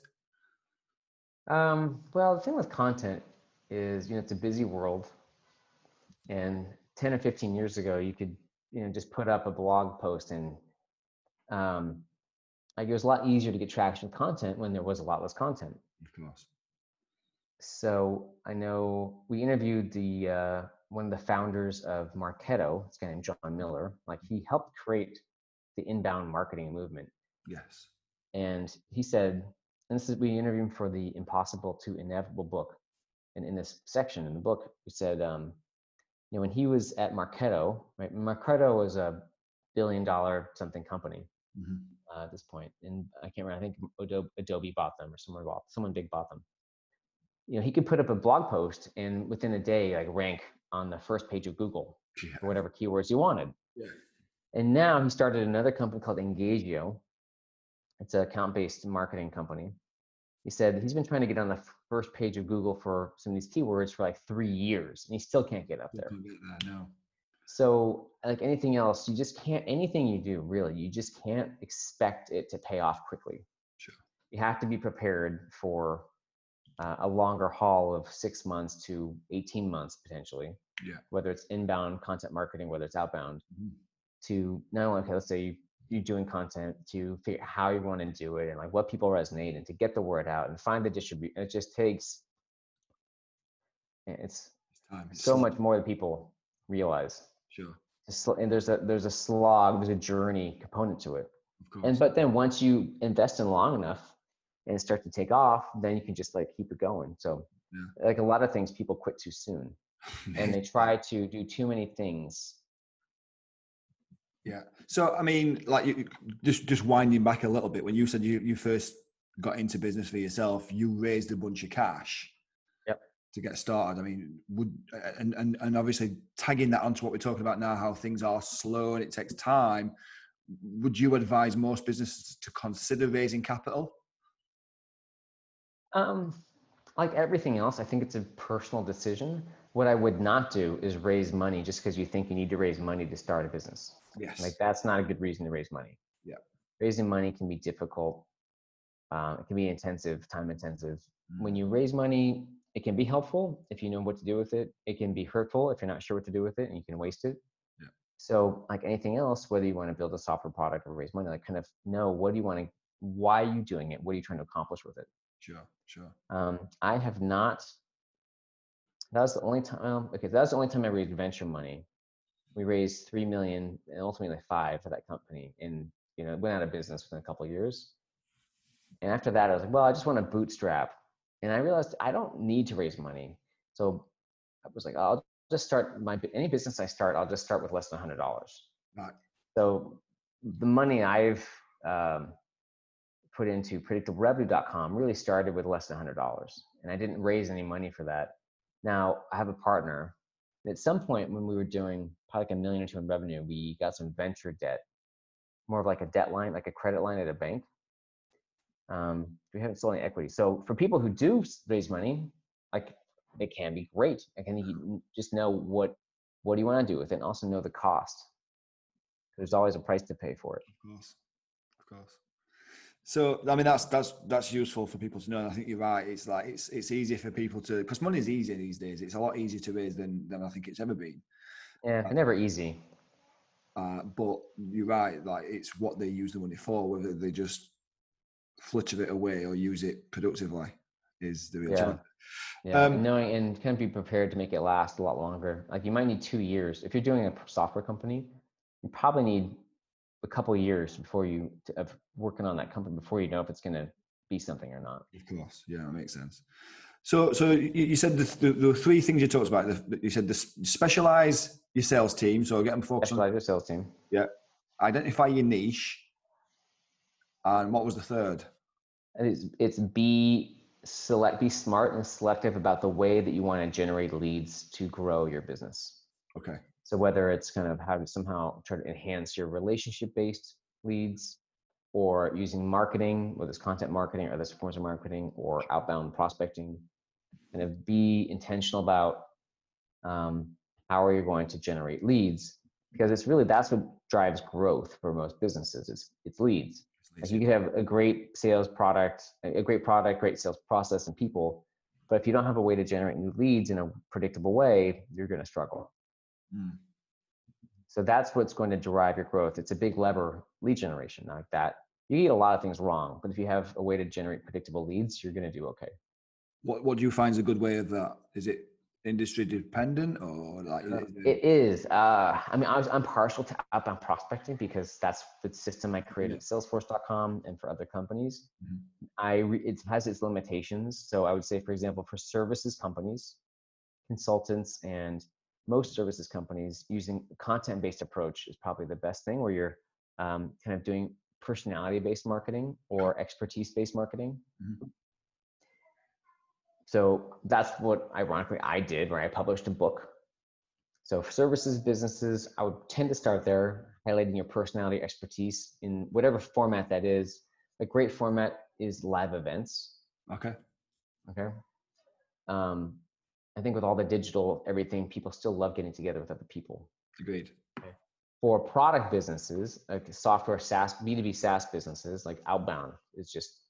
Um, well, the thing with content is, you know, it's a busy world. And 10 or 15 years ago, you could, you know, just put up a blog post and um, like it was a lot easier to get traction with content when there was a lot less content. Of course. So I know we interviewed the uh, one of the founders of Marketo, this guy named Jon Miller. Like he helped create the inbound marketing movement. Yes. and he said, and this is we interviewed him for the Impossible to Inevitable book, and in this section in the book, he said, um, you know, when he was at Marketo, right? Marketo was a billion dollar something company hmm uh, at this point, and I can't remember. I think Adobe, Adobe bought them, or someone bought someone big bought them. You know, he could put up a blog post and within a day, like rank on the first page of Google Yeah. for whatever keywords you wanted. Yeah. And now he started another company called Engagio. It's an account-based marketing company. He said he's been trying to get on the first page of Google for some of these keywords for like three years, and he still can't get up there, no. So, like anything else, you just can't, anything you do, really, you just can't expect it to pay off quickly. Sure. You have to be prepared for uh, a longer haul of six months to 18 months potentially. Yeah. Whether it's inbound content marketing, whether it's outbound, Mhm. to not only, okay, let's say you, you're doing content, to figure out how you want to do it and like what people resonate and to get the word out and find the distribution. It just takes, it's It's time. So much more than people realize Sure. and there's a there's a slog there's a journey component to it Of course. and but then once you invest in long enough and it starts to take off then you can just like keep it going so Yeah. like a lot of things people quit too soon *laughs* and they try to do too many things Yeah. So I mean, like, you, you- just just winding back a little bit, when you said you you first got into business for yourself, you raised a bunch of cash. Yep. To get started, I mean, would and and and obviously tagging that onto what we're talking about now, how things are slow and it takes time. Would you advise most businesses to consider raising capital? Um like everything else i think it's a personal decision what i would not do is raise money just because you think you need to raise money to start a business Yes. Like that's not a good reason to raise money. Yeah. Raising money can be difficult. Uh, it can be intensive, time intensive. When Mm. you raise money, it can be helpful if you know what to do with it. It can be hurtful if you're not sure what to do with it and you can waste it. Yeah. So like anything else, whether you want to build a software product or raise money, like kind of know what do you want to, why are you doing it? What are you trying to accomplish with it? Sure. Sure. Um, I have not. That was the only time. well, Okay, that was the only time I raised venture money. We raised three million and ultimately five for that company, and you know went out of business within a couple of years. And after that, I was like, well, I just want to bootstrap, and I realized I don't need to raise money. So I was like, I'll just start my any business I start. I'll just start with less than hundred dollars. Right. So the money I've um, put into predictablerevenue.com really started with less than $100 and i didn't raise any money for that. Now i have a partner at some point when we were doing probably like a million or two in revenue we got some venture debt more of like a debt line like a credit line at a bank. Um, we haven't sold any equity. So for people who do raise money like it can be great. I can just know what what do you want to do with it and also know the cost. There's always a price to pay for it. Of course, of course. So I mean that's that's that's useful for people to know. And I think you're right. It's like it's it's easier for people to because money is easy these days. It's a lot easier to raise than than I think it's ever been. yeah they're never easy Uh, but you're right. Like it's what they use the money for. Whether they just flitter it away or use it productively is the real Yeah. challenge. Yeah, Um, knowing and kind of be prepared to make it last a lot longer. Like you might need two years if you're doing a software company. You probably need a couple years before you of working on that company before you know if it's going to be something or not. Of course, yeah, that makes sense. So, so you said the, the, the three things you talked about. The, you said the specialize your sales team, so get them focused on Specialize your sales team. Yeah. Identify your niche, and what was the third? It's it's be select be smart and selective about the way that you want to generate leads to grow your business. Okay, So whether it's kind of how to somehow try to enhance your relationship based leads or using marketing, whether it's content marketing or other forms of marketing or outbound prospecting, kind of be intentional about um, how are you going to generate leads because it's really that's what drives growth for most businesses. It's it's leads. Like you could have a great sales product, a great product, great sales process and people, but if you don't have a way to generate new leads in a predictable way, you're going to struggle. Mm, So that's what's going to drive your growth. It's a big lever, lead generation, like that. You get a lot of things wrong, but if you have a way to generate predictable leads, you're going to do okay. What What do you find is a good way of that? Is it industry dependent or like? Uh, it- is. Uh, I mean, I was, I'm partial to outbound prospecting because that's the system I created at Salesforce.com and for other companies. Mhm. I re, it has its limitations. So I would say, for example, for services companies, consultants, and most services companies using content based approach is probably the best thing where you're um, kind of doing personality based marketing or expertise based marketing. Mm-hmm. So that's what ironically I did, where I published a book. So for services businesses, I would tend to start there, highlighting your personality expertise in whatever format that is. A great format is live events. Okay. Okay. Um, I think with all the digital everything, people still love getting together with other people. Agreed. Okay. For product businesses, like software SaaS, B2B SaaS businesses, like outbound is just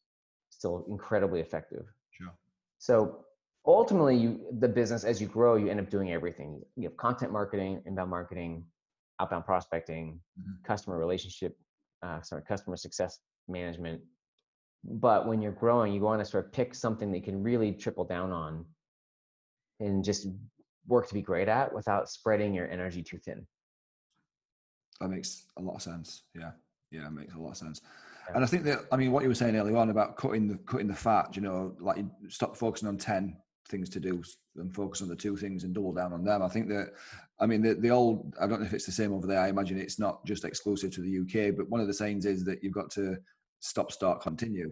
still incredibly effective. Sure. So ultimately, you the business as you grow, you end up doing everything. You have content marketing, inbound marketing, outbound prospecting, mm-hmm. customer relationship, uh, sorry, customer success management. But when you're growing, you want to sort of pick something that you can really triple down on and just work to be great at without spreading your energy too thin. That makes a lot of sense. Yeah. Yeah, it makes a lot of sense. Yeah. And I think that I mean what you were saying earlier on about cutting the cutting the fat, you know, like you stop focusing on 10 things to do and focus on the two things and double down on them. I think that I mean the, the old I don't know if it's the same over there. I imagine it's not just exclusive to the UK, but one of the sayings is that you've got to stop, start, continue.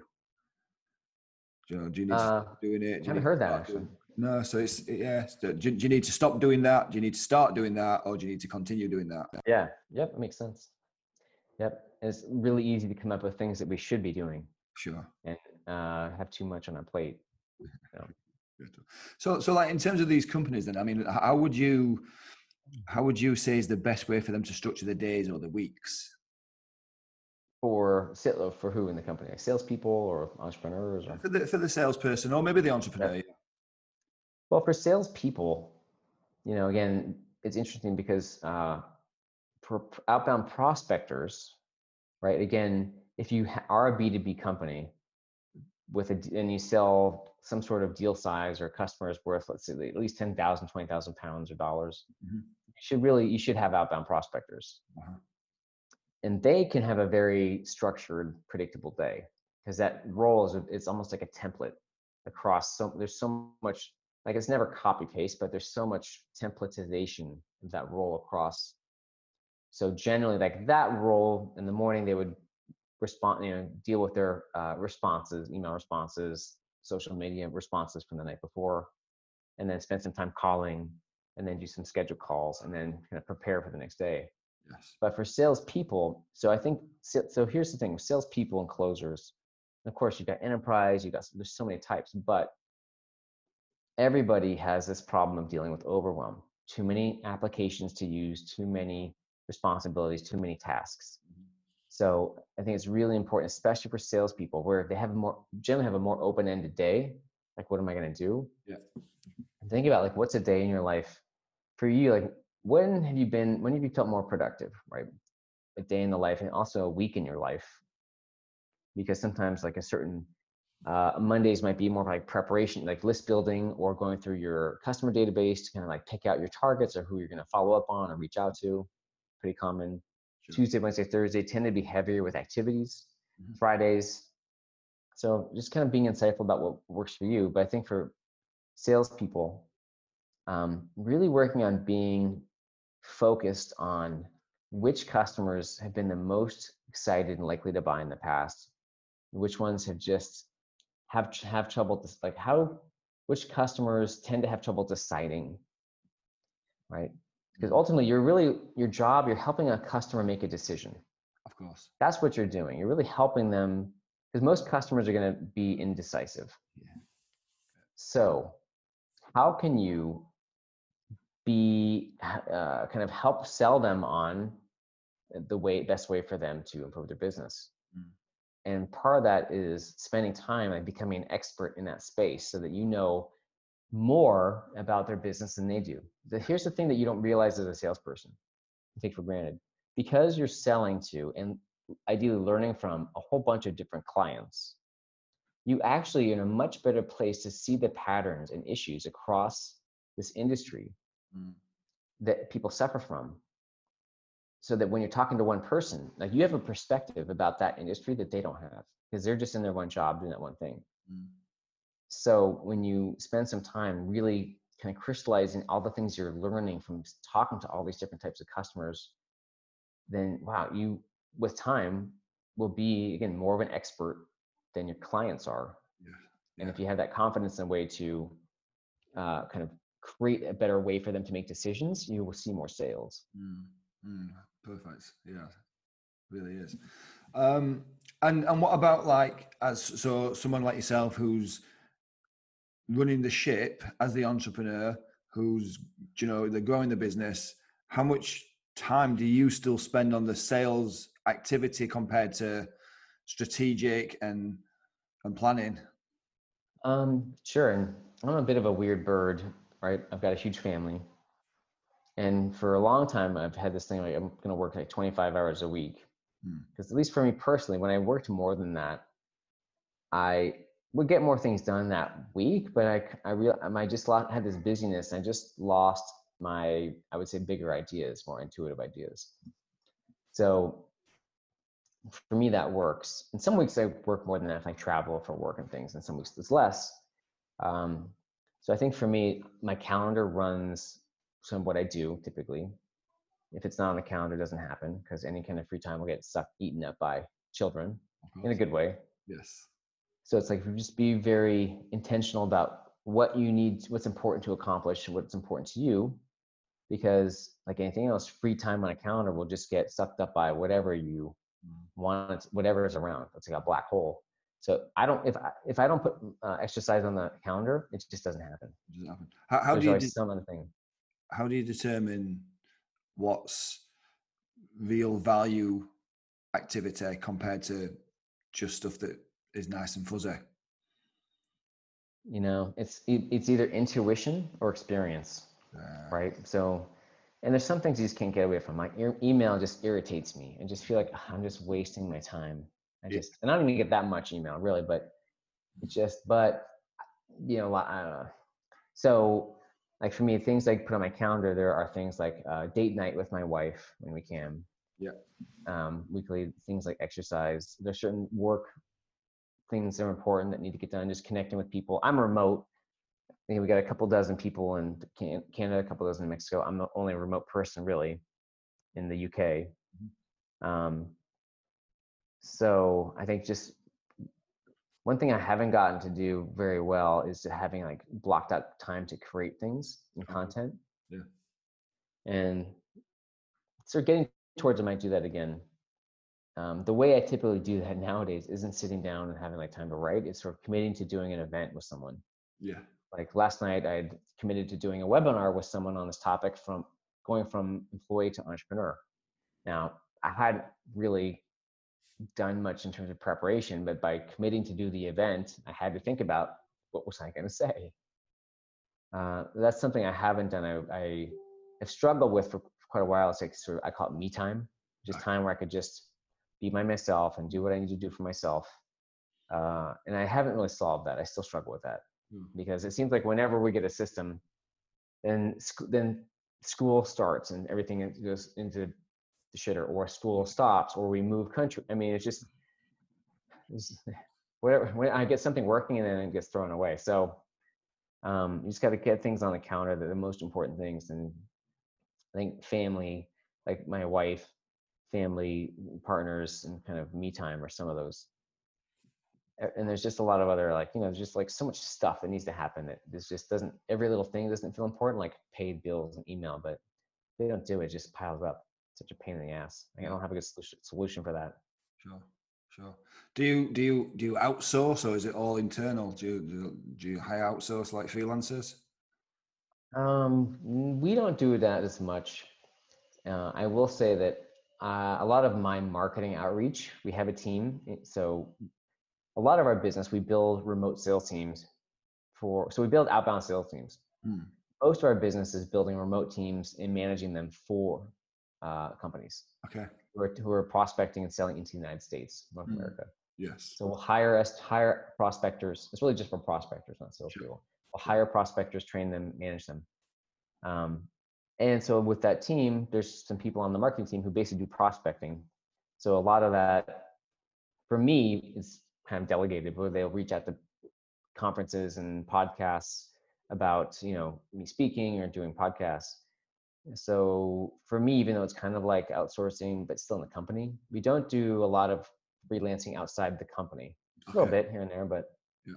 Do you know, do you need uh, to doing it? I haven't heard that actually. Doing, no, so it's yeah. Do, do, you need to stop doing that? Do you need to start doing that, or do you need to continue doing that? Yeah. Yep. It makes sense. Yep. It's really easy to come up with things that we should be doing. Sure. And uh, have too much on our plate. So. *laughs* so, so like in terms of these companies, then I mean, how would you, how would you say is the best way for them to structure their days or the weeks? For for who in the company, like salespeople or entrepreneurs, or for the for the salesperson or maybe the entrepreneur. Well, for salespeople, you know, again, it's interesting because uh, for outbound prospectors, right? Again, if you are a B2B company with a, and you sell some sort of deal size or customers worth, let's say at least 10,000, 20,000 pounds or dollars, mm-hmm. you should really, you should have outbound prospectors. Uh-huh. And they can have a very structured, predictable day because that role is, it's almost like a template across so there's so much like it's never copy paste, but there's so much templatization of that role across. So generally, like that role in the morning, they would respond, you know, deal with their uh, responses, email responses, social media responses from the night before, and then spend some time calling, and then do some scheduled calls, and then kind of prepare for the next day. Yes. But for salespeople, so I think so. Here's the thing: salespeople and closers. Of course, you've got enterprise. You got there's so many types, but everybody has this problem of dealing with overwhelm. Too many applications to use too many responsibilities too many tasks. Mm-hmm. so i think it's really important especially for salespeople where they have more generally have a more open-ended day like what am i going to do? Yeah. Think about like what's a day in your life for you like when have you been when have you felt more productive right? A day in the life and also a week in your life. Because sometimes like a certain uh, Mondays might be more like preparation, like list building or going through your customer database to kind of like pick out your targets or who you're going to follow up on or reach out to. Pretty common. Sure. Tuesday, Wednesday, Thursday tend to be heavier with activities. Mm-hmm. Fridays. So just kind of being insightful about what works for you. But I think for salespeople, um, really working on being focused on which customers have been the most excited and likely to buy in the past, which ones have just have have trouble like how which customers tend to have trouble deciding right? Because mm-hmm. ultimately you're really your job you're helping a customer make a decision. Of course. That's what you're doing. You're really helping them because most customers are going to be indecisive. Yeah. so how can you be uh, kind of help sell them on the way best way for them to improve their business and part of that is spending time and becoming an expert in that space so that you know more about their business than they do the, here's the thing that you don't realize as a salesperson you take for granted because you're selling to and ideally learning from a whole bunch of different clients you actually are in a much better place to see the patterns and issues across this industry mm. that people suffer from so that when you're talking to one person, like you have a perspective about that industry that they don't have because they're just in their one job doing that one thing. Mm. So when you spend some time really kind of crystallizing all the things you're learning from talking to all these different types of customers, then wow, you with time will be again more of an expert than your clients are. Yeah. And if you have that confidence in a way to uh, kind of create a better way for them to make decisions, you will see more sales. Mm, mm, perfect. Yeah, really is. Um, and and what about like as so someone like yourself who's running the ship as the entrepreneur, who's you know they're growing the business. How much time do you still spend on the sales activity compared to strategic and and planning? Um, sure. And I'm a bit of a weird bird, right? I've got a huge family. And for a long time, I've had this thing like I'm going to work like 25 hours a week. Because hmm. at least for me personally, when I worked more than that, I would get more things done that week. But I, I real, I just lost, had this busyness. I just lost my, I would say, bigger ideas, more intuitive ideas. So for me, that works. In some weeks, I work more than that if I travel for work and things. And some weeks, it's less. Um, so I think for me, my calendar runs some what I do typically. If it's not on the calendar, it doesn't happen because any kind of free time will get sucked, eaten up by children in a good way. Yes. So it's like just be very intentional about what you need, what's important to accomplish, and what's important to you, because like anything else, free time on a calendar will just get sucked up by whatever you mm. want, whatever is around. It's like a black hole. So I don't if I, if I don't put uh, exercise on the calendar, it just doesn't happen. It doesn't happen. How, how do you de- some other thing? How do you determine what's real value activity compared to just stuff that is nice and fuzzy? You know, it's it's either intuition or experience, uh, right? So, and there's some things you just can't get away from. My email just irritates me, and just feel like I'm just wasting my time. I just, and I don't even get that much email really, but just, but you know, I don't know. So like for me, things I put on my calendar, there are things like uh, date night with my wife when we can. Yeah. Um, weekly things like exercise. There's certain work things that are important that need to get done. Just connecting with people. I'm remote. I think we got a couple dozen people in Canada, a couple dozen in Mexico. I'm the only remote person really in the UK. Mm-hmm. Um, so I think just one thing I haven't gotten to do very well is to having like blocked out time to create things and mm-hmm. content. Yeah. And so getting towards I might do that again. Um, the way I typically do that *laughs* nowadays isn't sitting down and having like time to write. It's sort of committing to doing an event with someone. Yeah. Like last night, I had committed to doing a webinar with someone on this topic from going from employee to entrepreneur. Now, I had really done much in terms of preparation, but by committing to do the event, I had to think about what was I going to say. Uh, that's something I haven't done. I, I have struggled with for, quite a while. It's like sort of I call it me time, just time where I could just be by myself and do what I need to do for myself. Uh, and I haven't really solved that. I still struggle with that hmm. because it seems like whenever we get a system, then then school starts and everything goes into the shitter or school stops or we move country. I mean, it's just it's, whatever. When I get something working and then it gets thrown away. So um, you just got to get things on the counter that the most important things. And I think family, like my wife, family partners, and kind of me time are some of those. And there's just a lot of other like you know, just like so much stuff that needs to happen that this just doesn't. Every little thing doesn't feel important, like paid bills and email, but they don't do it, it just piles up such a pain in the ass. I don't have a good solution for that. Sure, sure. Do you do you do you outsource or is it all internal? Do you do you hire outsource like freelancers? Um, we don't do that as much. Uh, I will say that uh, a lot of my marketing outreach, we have a team. Eh, so a lot of our business, we build remote sales teams for. So we build outbound sales teams. Hmm. Most of our business is building remote teams and managing them for uh, companies. Okay. Who are, who are prospecting and selling into the United States, North mm. America. Yes. So we'll hire us hire prospectors. It's really just for prospectors, not salespeople. Sure. We'll hire prospectors, train them, manage them. Um, and so with that team, there's some people on the marketing team who basically do prospecting. So a lot of that, for me, is kind of delegated, where they'll reach out to conferences and podcasts about you know me speaking or doing podcasts. So for me, even though it's kind of like outsourcing, but still in the company, we don't do a lot of freelancing outside the company. A little bit here and there, but yeah.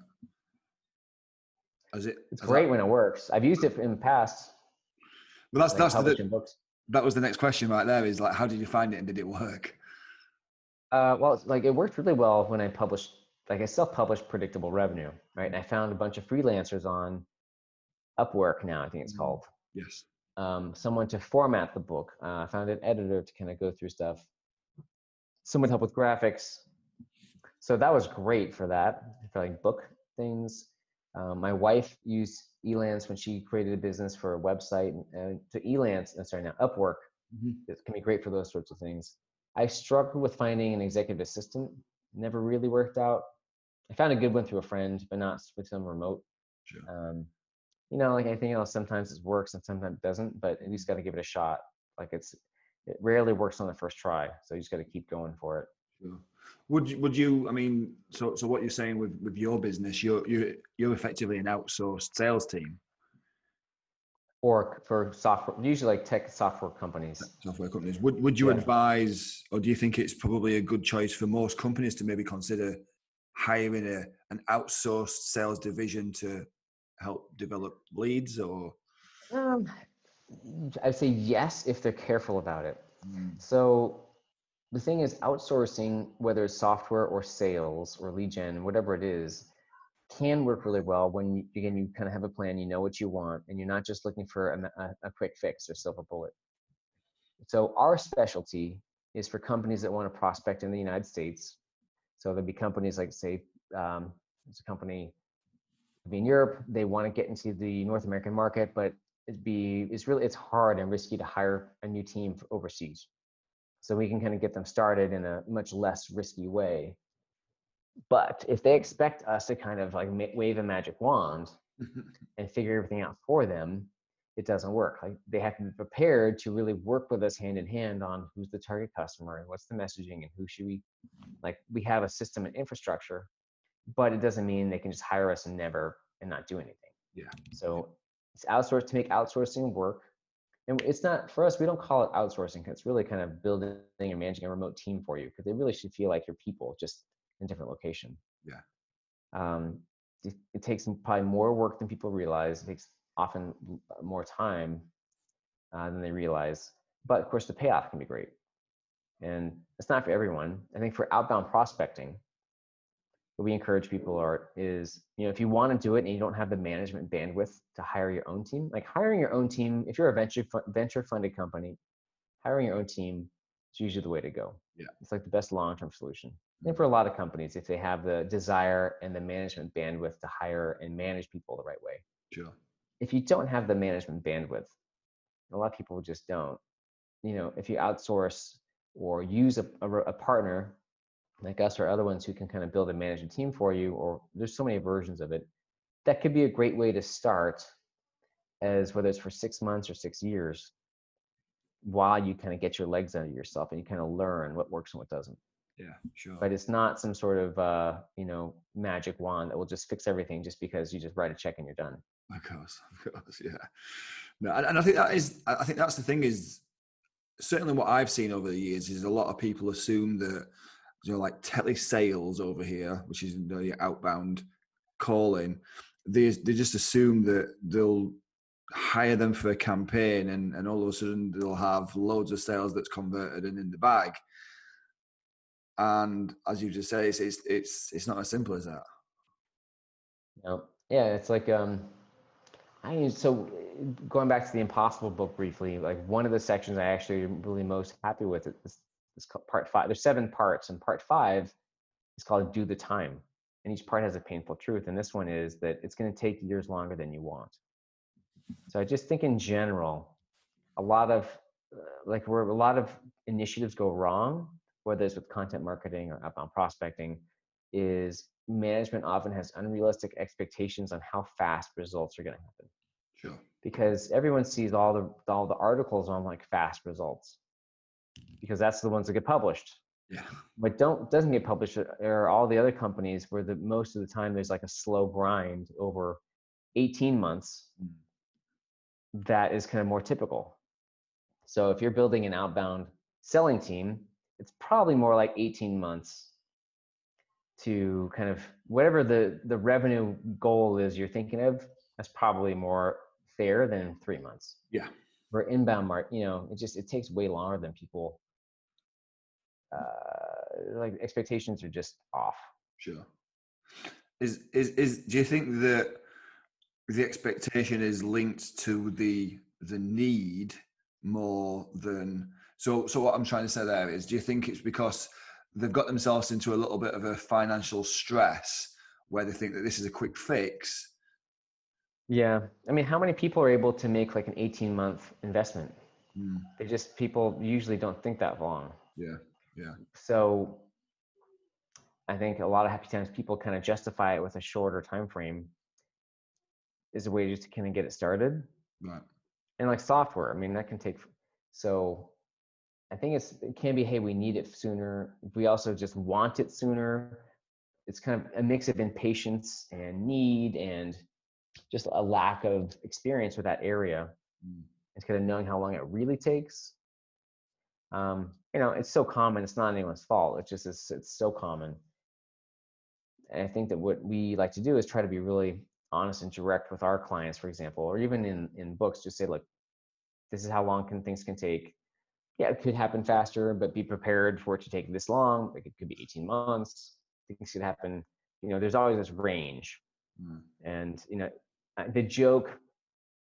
Is it, it's great that, when it works. I've used it in the past. Well, that's like that's the, books. that was the next question right there. Is like, how did you find it and did it work? Uh, well, like it worked really well when I published, like I self-published predictable revenue, right? And I found a bunch of freelancers on Upwork now, I think it's mm-hmm. called. Yes. Um, someone to format the book. Uh, I found an editor to kind of go through stuff. Someone to help with graphics. So that was great for that, for like book things. Um, my wife used Elance when she created a business for a website, and to Elance, I'm sorry, now Upwork, mm-hmm. it can be great for those sorts of things. I struggled with finding an executive assistant. Never really worked out. I found a good one through a friend, but not with some remote. Sure. Um, you know, like anything else, oh, sometimes it works and sometimes it doesn't, but you just mm-hmm. got to give it a shot. Like it's, it rarely works on the first try. So you just got to keep going for it. Sure. Would you, would you, I mean, so, so what you're saying with, with your business, you're, you're, you're effectively an outsourced sales team. Or for software, usually like tech software companies. Software companies. Would, would you yeah. advise, or do you think it's probably a good choice for most companies to maybe consider hiring a, an outsourced sales division to help develop leads or? Um, I'd say yes if they're careful about it. Mm. So the thing is, outsourcing, whether it's software or sales or lead gen, whatever it is, can work really well when you, again you kind of have a plan, you know what you want, and you're not just looking for a, a, quick fix or silver bullet. So our specialty is for companies that want to prospect in the United States. So there'll be companies like, say, um, there's a company in Europe. They want to get into the North American market, but it'd be it's really it's hard and risky to hire a new team overseas. So we can kind of get them started in a much less risky way. But if they expect us to kind of like wave a magic wand *laughs* and figure everything out for them, it doesn't work. Like they have to be prepared to really work with us hand in hand on who's the target customer and what's the messaging and who should we like we have a system and infrastructure, but it doesn't mean they can just hire us and never and not do anything. Yeah. So it's outsourced to make outsourcing work. And it's not for us we don't call it outsourcing it's really kind of building and managing a remote team for you because they really should feel like your people just in different location. Yeah. Um, it, it, takes probably more work than people realize. It takes often more time uh, than they realize. But of course the payoff can be great. And it's not for everyone. I think for outbound prospecting we encourage people are is you know if you want to do it and you don't have the management bandwidth to hire your own team like hiring your own team if you're a venture venture funded company hiring your own team is usually the way to go. Yeah. It's like the best long-term solution. And mm-hmm. for a lot of companies if they have the desire and the management bandwidth to hire and manage people the right way sure. if you don't have the management bandwidth a lot of people just don't. You know if you outsource or use a, a, a partner like us or other ones who can kind of build and manage a team for you, or there's so many versions of it. That could be a great way to start, as whether it's for six months or six years, while you kind of get your legs under yourself and you kind of learn what works and what doesn't. Yeah, sure. But it's not some sort of uh, you know magic wand that will just fix everything just because you just write a check and you're done. Of course, *laughs* of course, yeah. No, and, and I think that is, I think that's the thing is certainly what I've seen over the years is a lot of people assume that know, like telesales over here, which is the outbound calling, they they just assume that they'll hire them for a campaign and, and all of a sudden they'll have loads of sales that's converted and in the bag. And as you just say, it's it's it's, it's not as simple as that. No. Yeah, it's like um I so going back to the impossible book briefly, like one of the sections I actually really most happy with is it's called part five. There's seven parts, and part five is called "Do the Time," and each part has a painful truth. And this one is that it's going to take years longer than you want. So I just think in general, a lot of uh, like where a lot of initiatives go wrong, whether it's with content marketing or outbound prospecting, is management often has unrealistic expectations on how fast results are going to happen. Sure. Because everyone sees all the all the articles on like fast results because that's the ones that get published. Yeah. What don't doesn't get published are all the other companies where the most of the time there's like a slow grind over 18 months, Mm. that is kind of more typical. So if you're building an outbound selling team, it's probably more like 18 months to kind of whatever the the revenue goal is you're thinking of. That's probably more fair than three months. Yeah. For inbound mark, you know, it just it takes way longer than people. Uh, like expectations are just off. Sure. Is is is do you think that the expectation is linked to the the need more than so so what I'm trying to say there is do you think it's because they've got themselves into a little bit of a financial stress where they think that this is a quick fix? Yeah, I mean, how many people are able to make like an 18 month investment? Mm, They just people usually don't think that long. yeah, yeah, so i think a lot of happy times people kind of justify it with a shorter time frame is a way just to kind of get it started right. and like software i mean that can take so i think it's it can be hey we need it sooner we also just want it sooner it's kind of a mix of impatience and need and just a lack of experience with that area Mm, it's kind of knowing how long it really takes. Um, you know, it's so common. It's not anyone's fault. It's just it's, it's so common. And I think that what we like to do is try to be really honest and direct with our clients, for example, or even in in books, just say, look, this is how long can things can take. Yeah, it could happen faster, but be prepared for it to take this long. Like it could be 18 months. Things could happen. You know, there's always this range. Mm, And you know, the joke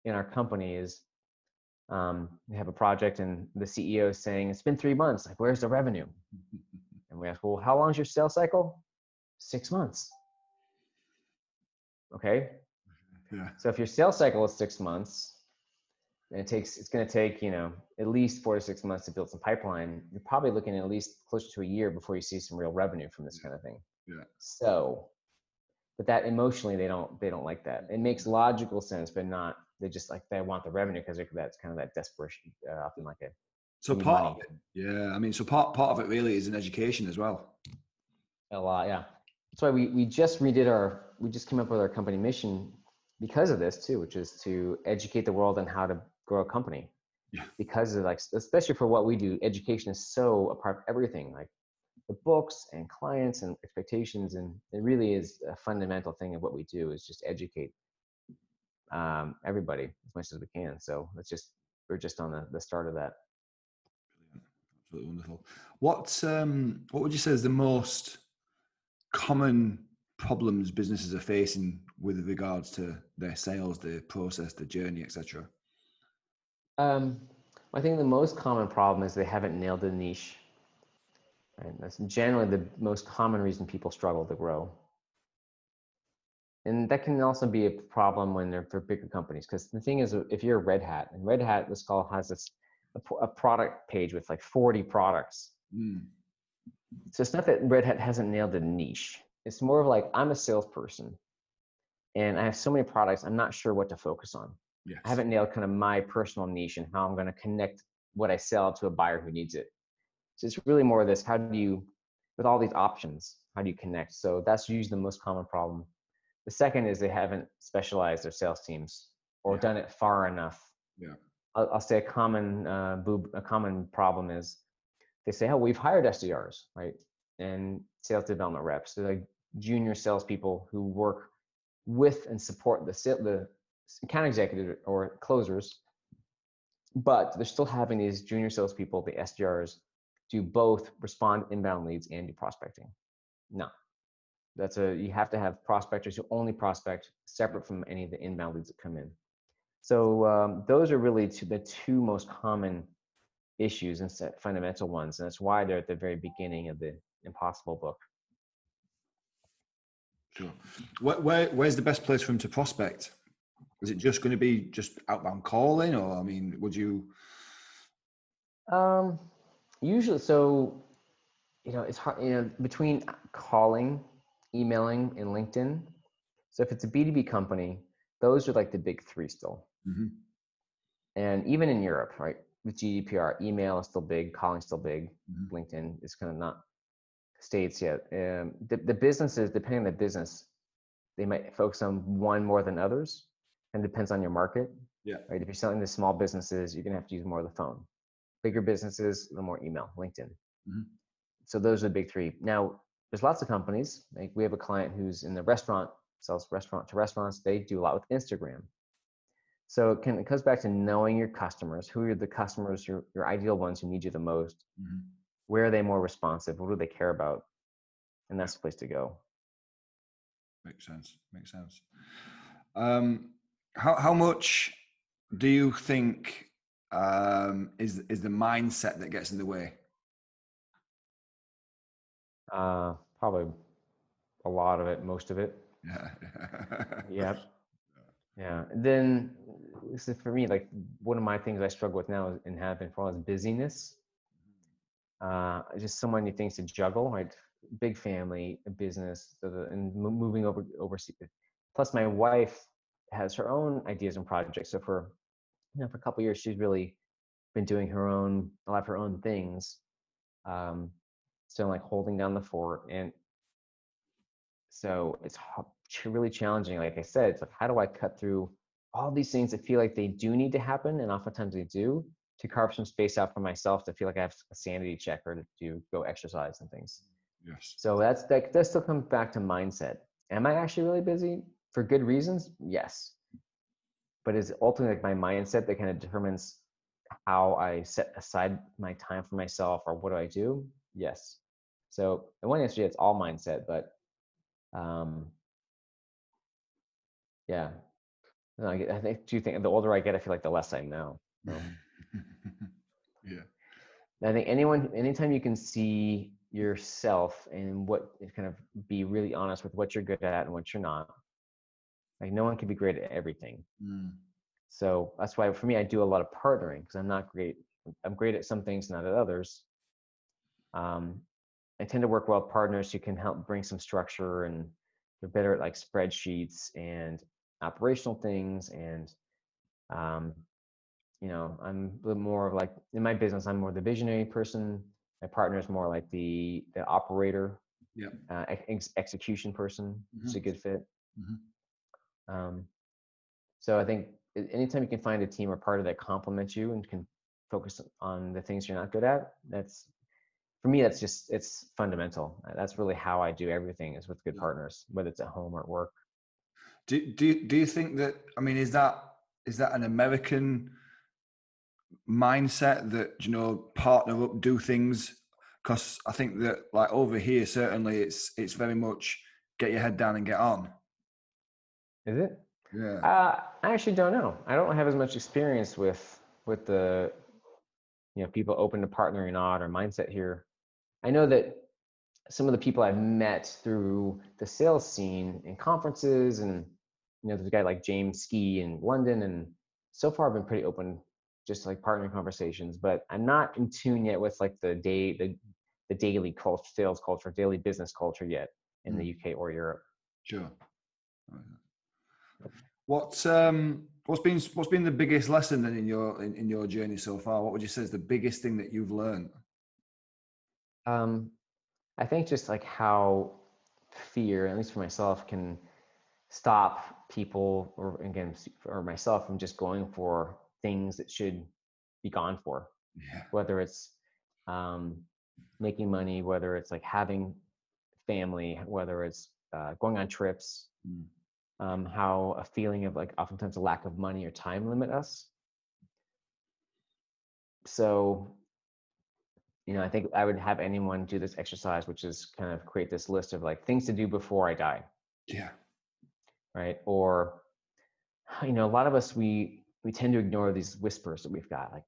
in our company is um, we have a project and the CEO is saying it's been three months. Like, where's the revenue? *laughs* And we ask, well, how long is your sales cycle? Six months. Okay. *laughs* yeah, So if your sales cycle is six months, and it takes it's going to take you know at least four to six months to build some pipeline. You're probably looking at at least closer to a year before you see some real revenue from this Yeah. kind of thing. Yeah. So, but that emotionally they don't they don't like that. It makes logical sense, but not they just like they want the revenue because that's kind of that desperation, uh, often like a So part money. of it, yeah. I mean, so part part of it really is in education as well. A lot, yeah. That's why we we just redid our we just came up with our company mission because of this too, which is to educate the world on how to grow a company. Yeah. Because of like especially for what we do, education is so a part of everything, like the books and clients and expectations, and it really is a fundamental thing of what we do is just educate um, everybody as much as we can. So it's just we're just on the, the start of that. Absolutely wonderful. What um what would you say is the most common problems businesses are facing with regards to their sales, their process, the journey, etc. Um, I think the most common problem is they haven't nailed the niche. Right? That's generally the most common reason people struggle to grow. And that can also be a problem when they're for bigger companies. Because the thing is, if you're a Red Hat, and Red Hat, this call has this a, a product page with like 40 products. Mm, So it's not that Red Hat hasn't nailed a niche. It's more of like I'm a salesperson, and I have so many products. I'm not sure what to focus on. yes. I haven't nailed kind of my personal niche and how I'm going to connect what I sell to a buyer who needs it. So it's really more of this how do you, with all these options, how do you connect? So that's usually the most common problem. The second is they haven't specialized their sales teams or Yeah. done it far enough. Yeah. I'll, I'll say a common uh, boob, a common problem is they say, "Oh, we've hired SDRs, right, and sales development reps. They're like junior salespeople who work with and support the sale, the account executive or closers, but they're still having these junior salespeople, the SDRs, do both respond inbound leads and do prospecting. No, that's a you have to have prospectors who only prospect separate from any of the inbound leads that come in. So um, those are really two, the two most common issues and set fundamental ones, and that's why they're at the very beginning of the Impossible book. Sure. Where, where where's the best place for him to prospect? Is it just going to be just outbound calling, or I mean, would you? Um, usually, so you know, it's hard. You know, between calling, emailing, and LinkedIn. So if it's a B two B company, those are like the big three still. Mhm. And even in Europe, right, with GDPR, email is still big, calling still big. Mhm. LinkedIn is kind of not states yet. Um, the the businesses, depending on the business, they might focus on one more than others. and depends on your market. Yeah. Right. If you're selling to small businesses, you're gonna have to use more of the phone. Bigger businesses, a little more email, LinkedIn. Mhm. So those are the big three. Now, there's lots of companies. Like we have a client who's in the restaurant, sells restaurant to restaurants. They do a lot with Instagram. So it, can, it comes back to knowing your customers. Who are the customers, your, your ideal ones who need you the most? Mhm. Where are they more responsive? What do they care about? And that's the place to go. Makes sense. Makes sense. Um, how how much do you think um, is is the mindset that gets in the way? Uh, probably a lot of it, most of it. Yeah. Yep. *laughs* Yeah. Then this is for me, like one of my things I struggle with now and have been for all is busyness. Uh, just so many things to juggle, right? Big family, a business, and moving over overseas. Plus, my wife has her own ideas and projects. So for you know, for a couple years, she's really been doing her own a lot of her own things. Um, still like holding down the fort, and so it's really challenging. Like I said, it's like how do I cut through all these things that feel like they do need to happen, and oftentimes they do, to carve some space out for myself to feel like I have a sanity check or to do, go exercise and things. yes. So that's that. That still comes back to mindset. Am I actually really busy for good reasons? Yes. But it's ultimately like my mindset that kind of determines how I set aside my time for myself or what do I do? Yes. So the one answer, it's all mindset, but um, yeah. No, I, I think. Do you think the older I get, I feel like the less I know. So. *laughs* yeah. I think anyone, anytime you can see yourself and what kind of be really honest with what you're good at and what you're not. Like no one can be great at everything. Mm. So that's why for me, I do a lot of partnering because I'm not great. I'm great at some things, not at others. Um, I tend to work well with partners who can help bring some structure and they're better at like spreadsheets and operational things. And, um, you know, I'm a little more of like in my business, I'm more the visionary person. My partner is more like the the operator, yeah uh, ex- execution person. It's a good fit. Mhm. Um, so I think anytime you can find a team or partner that complements you and can focus on the things you're not good at, that's for me. That's just it's fundamental. Uh, That's really how I do everything is with good partners, whether it's at home or at work. Do do you- do you think that? I mean, is that is that an American mindset that you know partner up, do things? Because I think that like over here, certainly it's it's very much get your head down and get on. Is it? Yeah. Uh, I actually don't know. I don't have as much experience with with the you know people open to partnering or not or mindset here. I know that some of the people I've met through the sales scene in conferences and you know there's a guy like James Ski in London and so far I've been pretty open just like partnering conversations, but I'm not in tune yet with like the day the the daily culture, sales culture, daily business culture yet in the UK or Europe. Sure. What's um what's been what's been the biggest lesson then in your in, in your journey so far? What would you say is the biggest thing that you've learned? Um, I think just like how fear, at least for myself, can stop people, or again, or myself, from just going for things that should be gone for. Yeah. Whether it's um, making money, whether it's like having family, whether it's uh, going on trips. Mm. Um, how a feeling of like oftentimes a lack of money or time limit us. So you know, I think I would have anyone do this exercise, which is kind of create this list of like things to do before I die, Yeah. right? Or, *sighs* you know, a lot of us we we tend to ignore these whispers that we've got, like,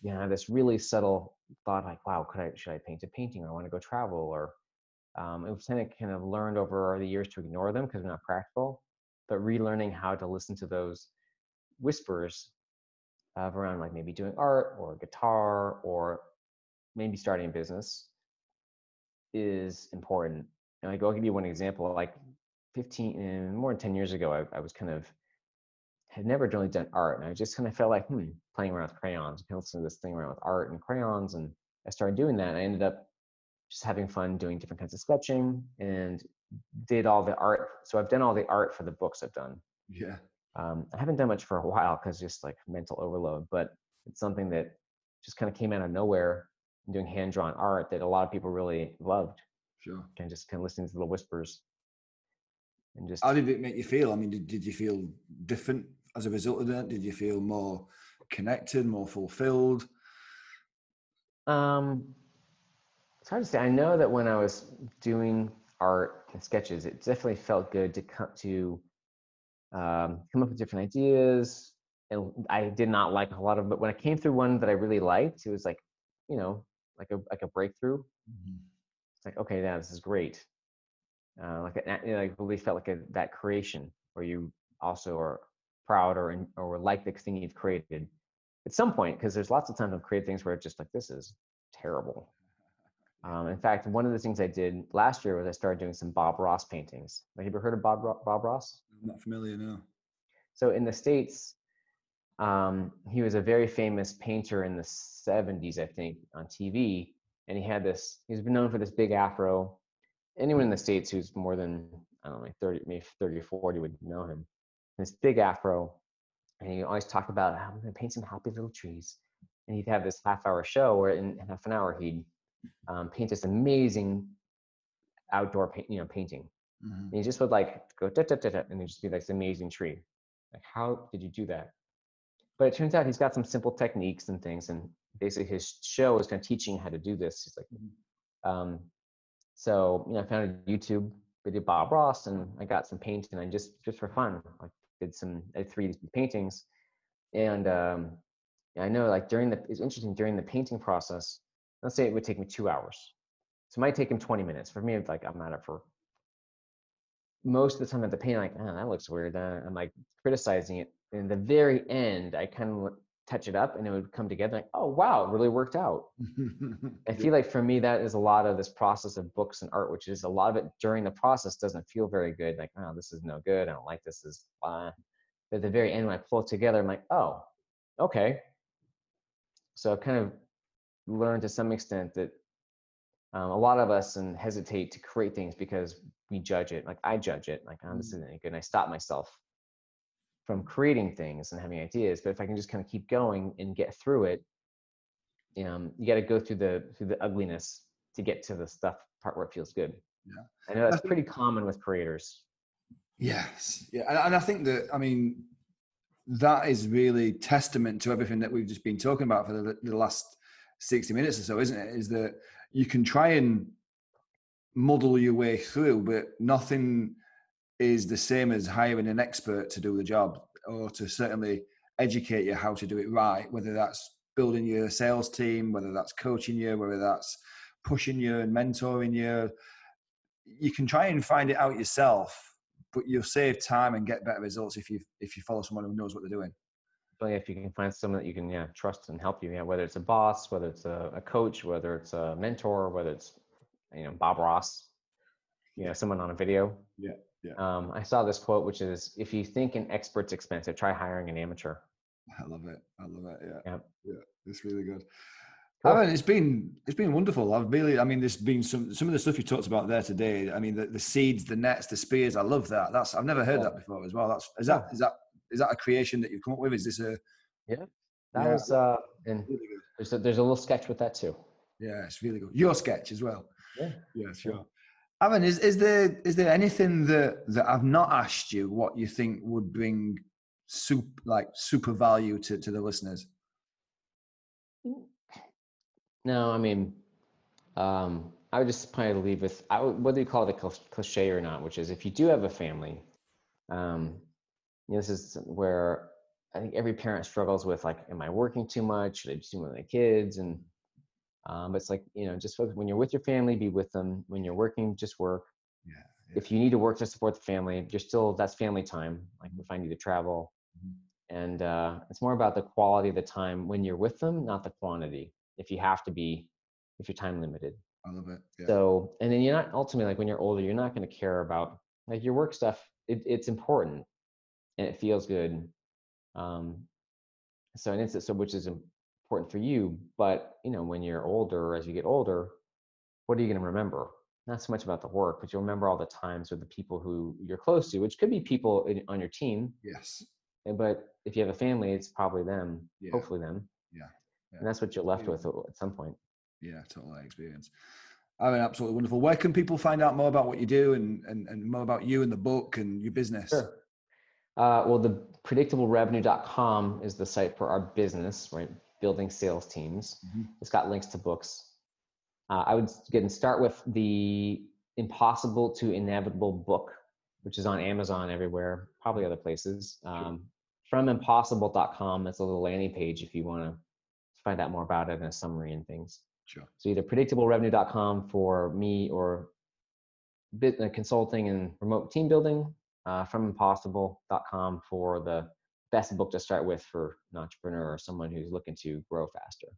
you know, this really subtle thought, like, wow, could I should I paint a painting, or I want to go travel, or um, and we've kind of kind of learned over the years to ignore them because they're not practical, but relearning how to listen to those whispers of around like maybe doing art or guitar or maybe starting a business is important. And like, I'll give you one example. Like 15, eh, more than 10 years ago, I, I was kind of, had never really done art. And I just kind of felt like, hmm, playing around with crayons, of listening to this thing around with art and crayons. And I started doing that. And I ended up just having fun doing different kinds of sketching and did all the art. So I've done all the art for the books I've done. Yeah. Um, I haven't done much for a *laughs* while because just like mental overload, but it's something that just kind of came out of nowhere. Doing hand drawn art that a lot of people really loved, Sure. and just kind of listening to the little whispers, and just How did it make you feel? I mean, did, did you feel different as a result of that? Did you feel more connected, more fulfilled? Um, it's hard to say. I know that when I was doing art and sketches, it definitely felt good to come to um, come up with different ideas. And I did not like a lot of, but when I came through one that I really liked, it was like, you know, like a like a breakthrough. It's like, okay, yeah, this is great. Uh, like, a, you know, like really felt like a, that creation where you also are proud or in- or like the thing you've created at some point because there's lots of times I've created things where it's just like this is terrible. Um, in fact, one of the things I did last year was I started doing some Bob Ross paintings. Like, have you ever heard of Bob Bob Ross? I'm not familiar now. So in the states, um, he was a very famous painter in the 70s, I think, on TV, and he had this. He's been known for this big afro. Anyone in the states who's more than I don't know, like 30, maybe 30 or 40 would know him. This big afro, and he always talked about "Oh, I'm going to paint some happy little trees. And he'd have this half-hour show where in half an hour he'd um, paint this amazing outdoor, paint, you know, painting. Mhm. And he just would like go da, da, da, da, and just be like this amazing tree. Like, how did you do that? But it turns out he's got some simple techniques and things, and basically his show is kind of teaching how to do this. He's like, um, so you know, I found a YouTube video Bob Ross, and I got some paint, and I just just for fun, I did some I did three paintings, and um, I know like during the it's interesting during the painting process. Let's say it would take me two hours, so it might take him 20 minutes. For me, it's like I'm at it for most of the time at the paint, I'm like, oh, that looks weird. Uh, I'm like criticizing it. In the very end, I kind of touch it up and it would come together like, oh, wow, it really worked out. I *laughs* feel like for me, that is a lot of this process of books and art, which is a lot of it during the process doesn't feel very good. Like, oh, this is no good. I don't like this. Is blah. But at the very end, when I pull it together, I'm like, oh, okay. So kind of learned to some extent that um, a lot of us and hesitate to create things because we judge it. Like I judge it. Like, oh, this isn't any good. And I stop myself from creating things and having ideas. But if I can just kind of keep going and get through it, um, you got to go through the through the ugliness to get to the stuff part where it feels good. Yeah. I know that's think- pretty common with creators. Yes, yeah, and, and I think that I mean that is really testament to everything that we've just been talking about for the, the last sixty minutes or so, isn't it? Is that you can try and muddle your way through, but nothing is the same as hiring an expert to do the job or to certainly educate you how to do it right. Whether that's building your sales team, whether that's coaching you, whether that's pushing you and mentoring you. You can try and find it out yourself, but you'll save time and get better results if you if you follow someone who knows what they're doing. If you can find someone that you can yeah trust and help you, yeah, whether it's a boss, whether it's a, a coach, whether it's a mentor, whether it's you know Bob Ross, you know someone on a video. Yeah, yeah. Um, I saw this quote, which is, "If you think an expert's expensive, try hiring an amateur." I love it. I love it. Yeah, Yep. yeah, it's really good. Cool. Aaron, it's been it's been wonderful. I've really, I mean, there's been some some of the stuff you talked about there today. I mean, the, the seeds, the nets, the spears. I love that. That's I've never heard Yeah. that before as well. That's is that Yeah. is that is that a creation that you've come up with? Is this a yeah? That Yeah. was, uh, and really there's a, there's a little sketch with that too. Yeah, it's really good. Your sketch as well. Yeah. Yeah, sure. Aaron, is, is there is there anything that that I've not asked you what you think would bring soup like super value to, to the listeners? No, I mean, um, I would just probably leave with I would, whether you call it a cliche or not, which is if you do have a family, um, you know, this is where I think every parent struggles with like, am I working too much? Should I just do with my kids? And um, but it's like you know, just focus, when you're with your family, be with them. When you're working, just work. Yeah, If you need to work to support the family, you're still that's family time. Like if I need to travel, Mhm. and uh, it's more about the quality of the time when you're with them, not the quantity. If you have to be, if you're time limited. I love it. Yeah. So, and then you're not ultimately like when you're older, you're not going to care about like your work stuff. It, it's important and it feels good. Um, so, and it's so which is important for you. But you know, when you're older, as you get older, what are you going to remember? Not so much about the work, but you'll remember all the times with the people who you're close to, which could be people in, on your team, yes. but if you have a family, it's probably them, Yeah. hopefully them. Yeah, yeah. And that's what you're left with at some point. Yeah, totally experience. I mean, absolutely wonderful. Where can people find out more about what you do and, and, and more about you and the book and your business? Sure. Uh, well, the predictablerevenue.com is the site for our business, right? Building sales teams. Mhm. It's got links to books. Uh, I would get and start with the Impossible to Inevitable book, which is on Amazon everywhere, probably other places. Um, From impossible.com, that's a little landing page if you want to find out more about it and a summary and things. Sure. So either predictablerevenue.com for me or bit, uh, consulting and remote team building, uh, from impossible.com for the best book to start with for an entrepreneur or someone who's looking to grow faster.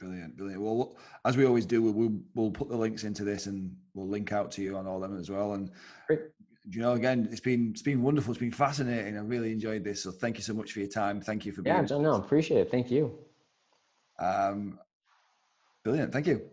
Brilliant, brilliant. Well, as we always do, we'll, we'll, put the links into this and we'll link out to you on all of them as well. And Great. you know, again, it's been it's been wonderful. It's been fascinating. I really enjoyed this. So thank you so much for your time. Thank you for being. Yeah, no, appreciate it. Thank you. Um, brilliant. Thank you.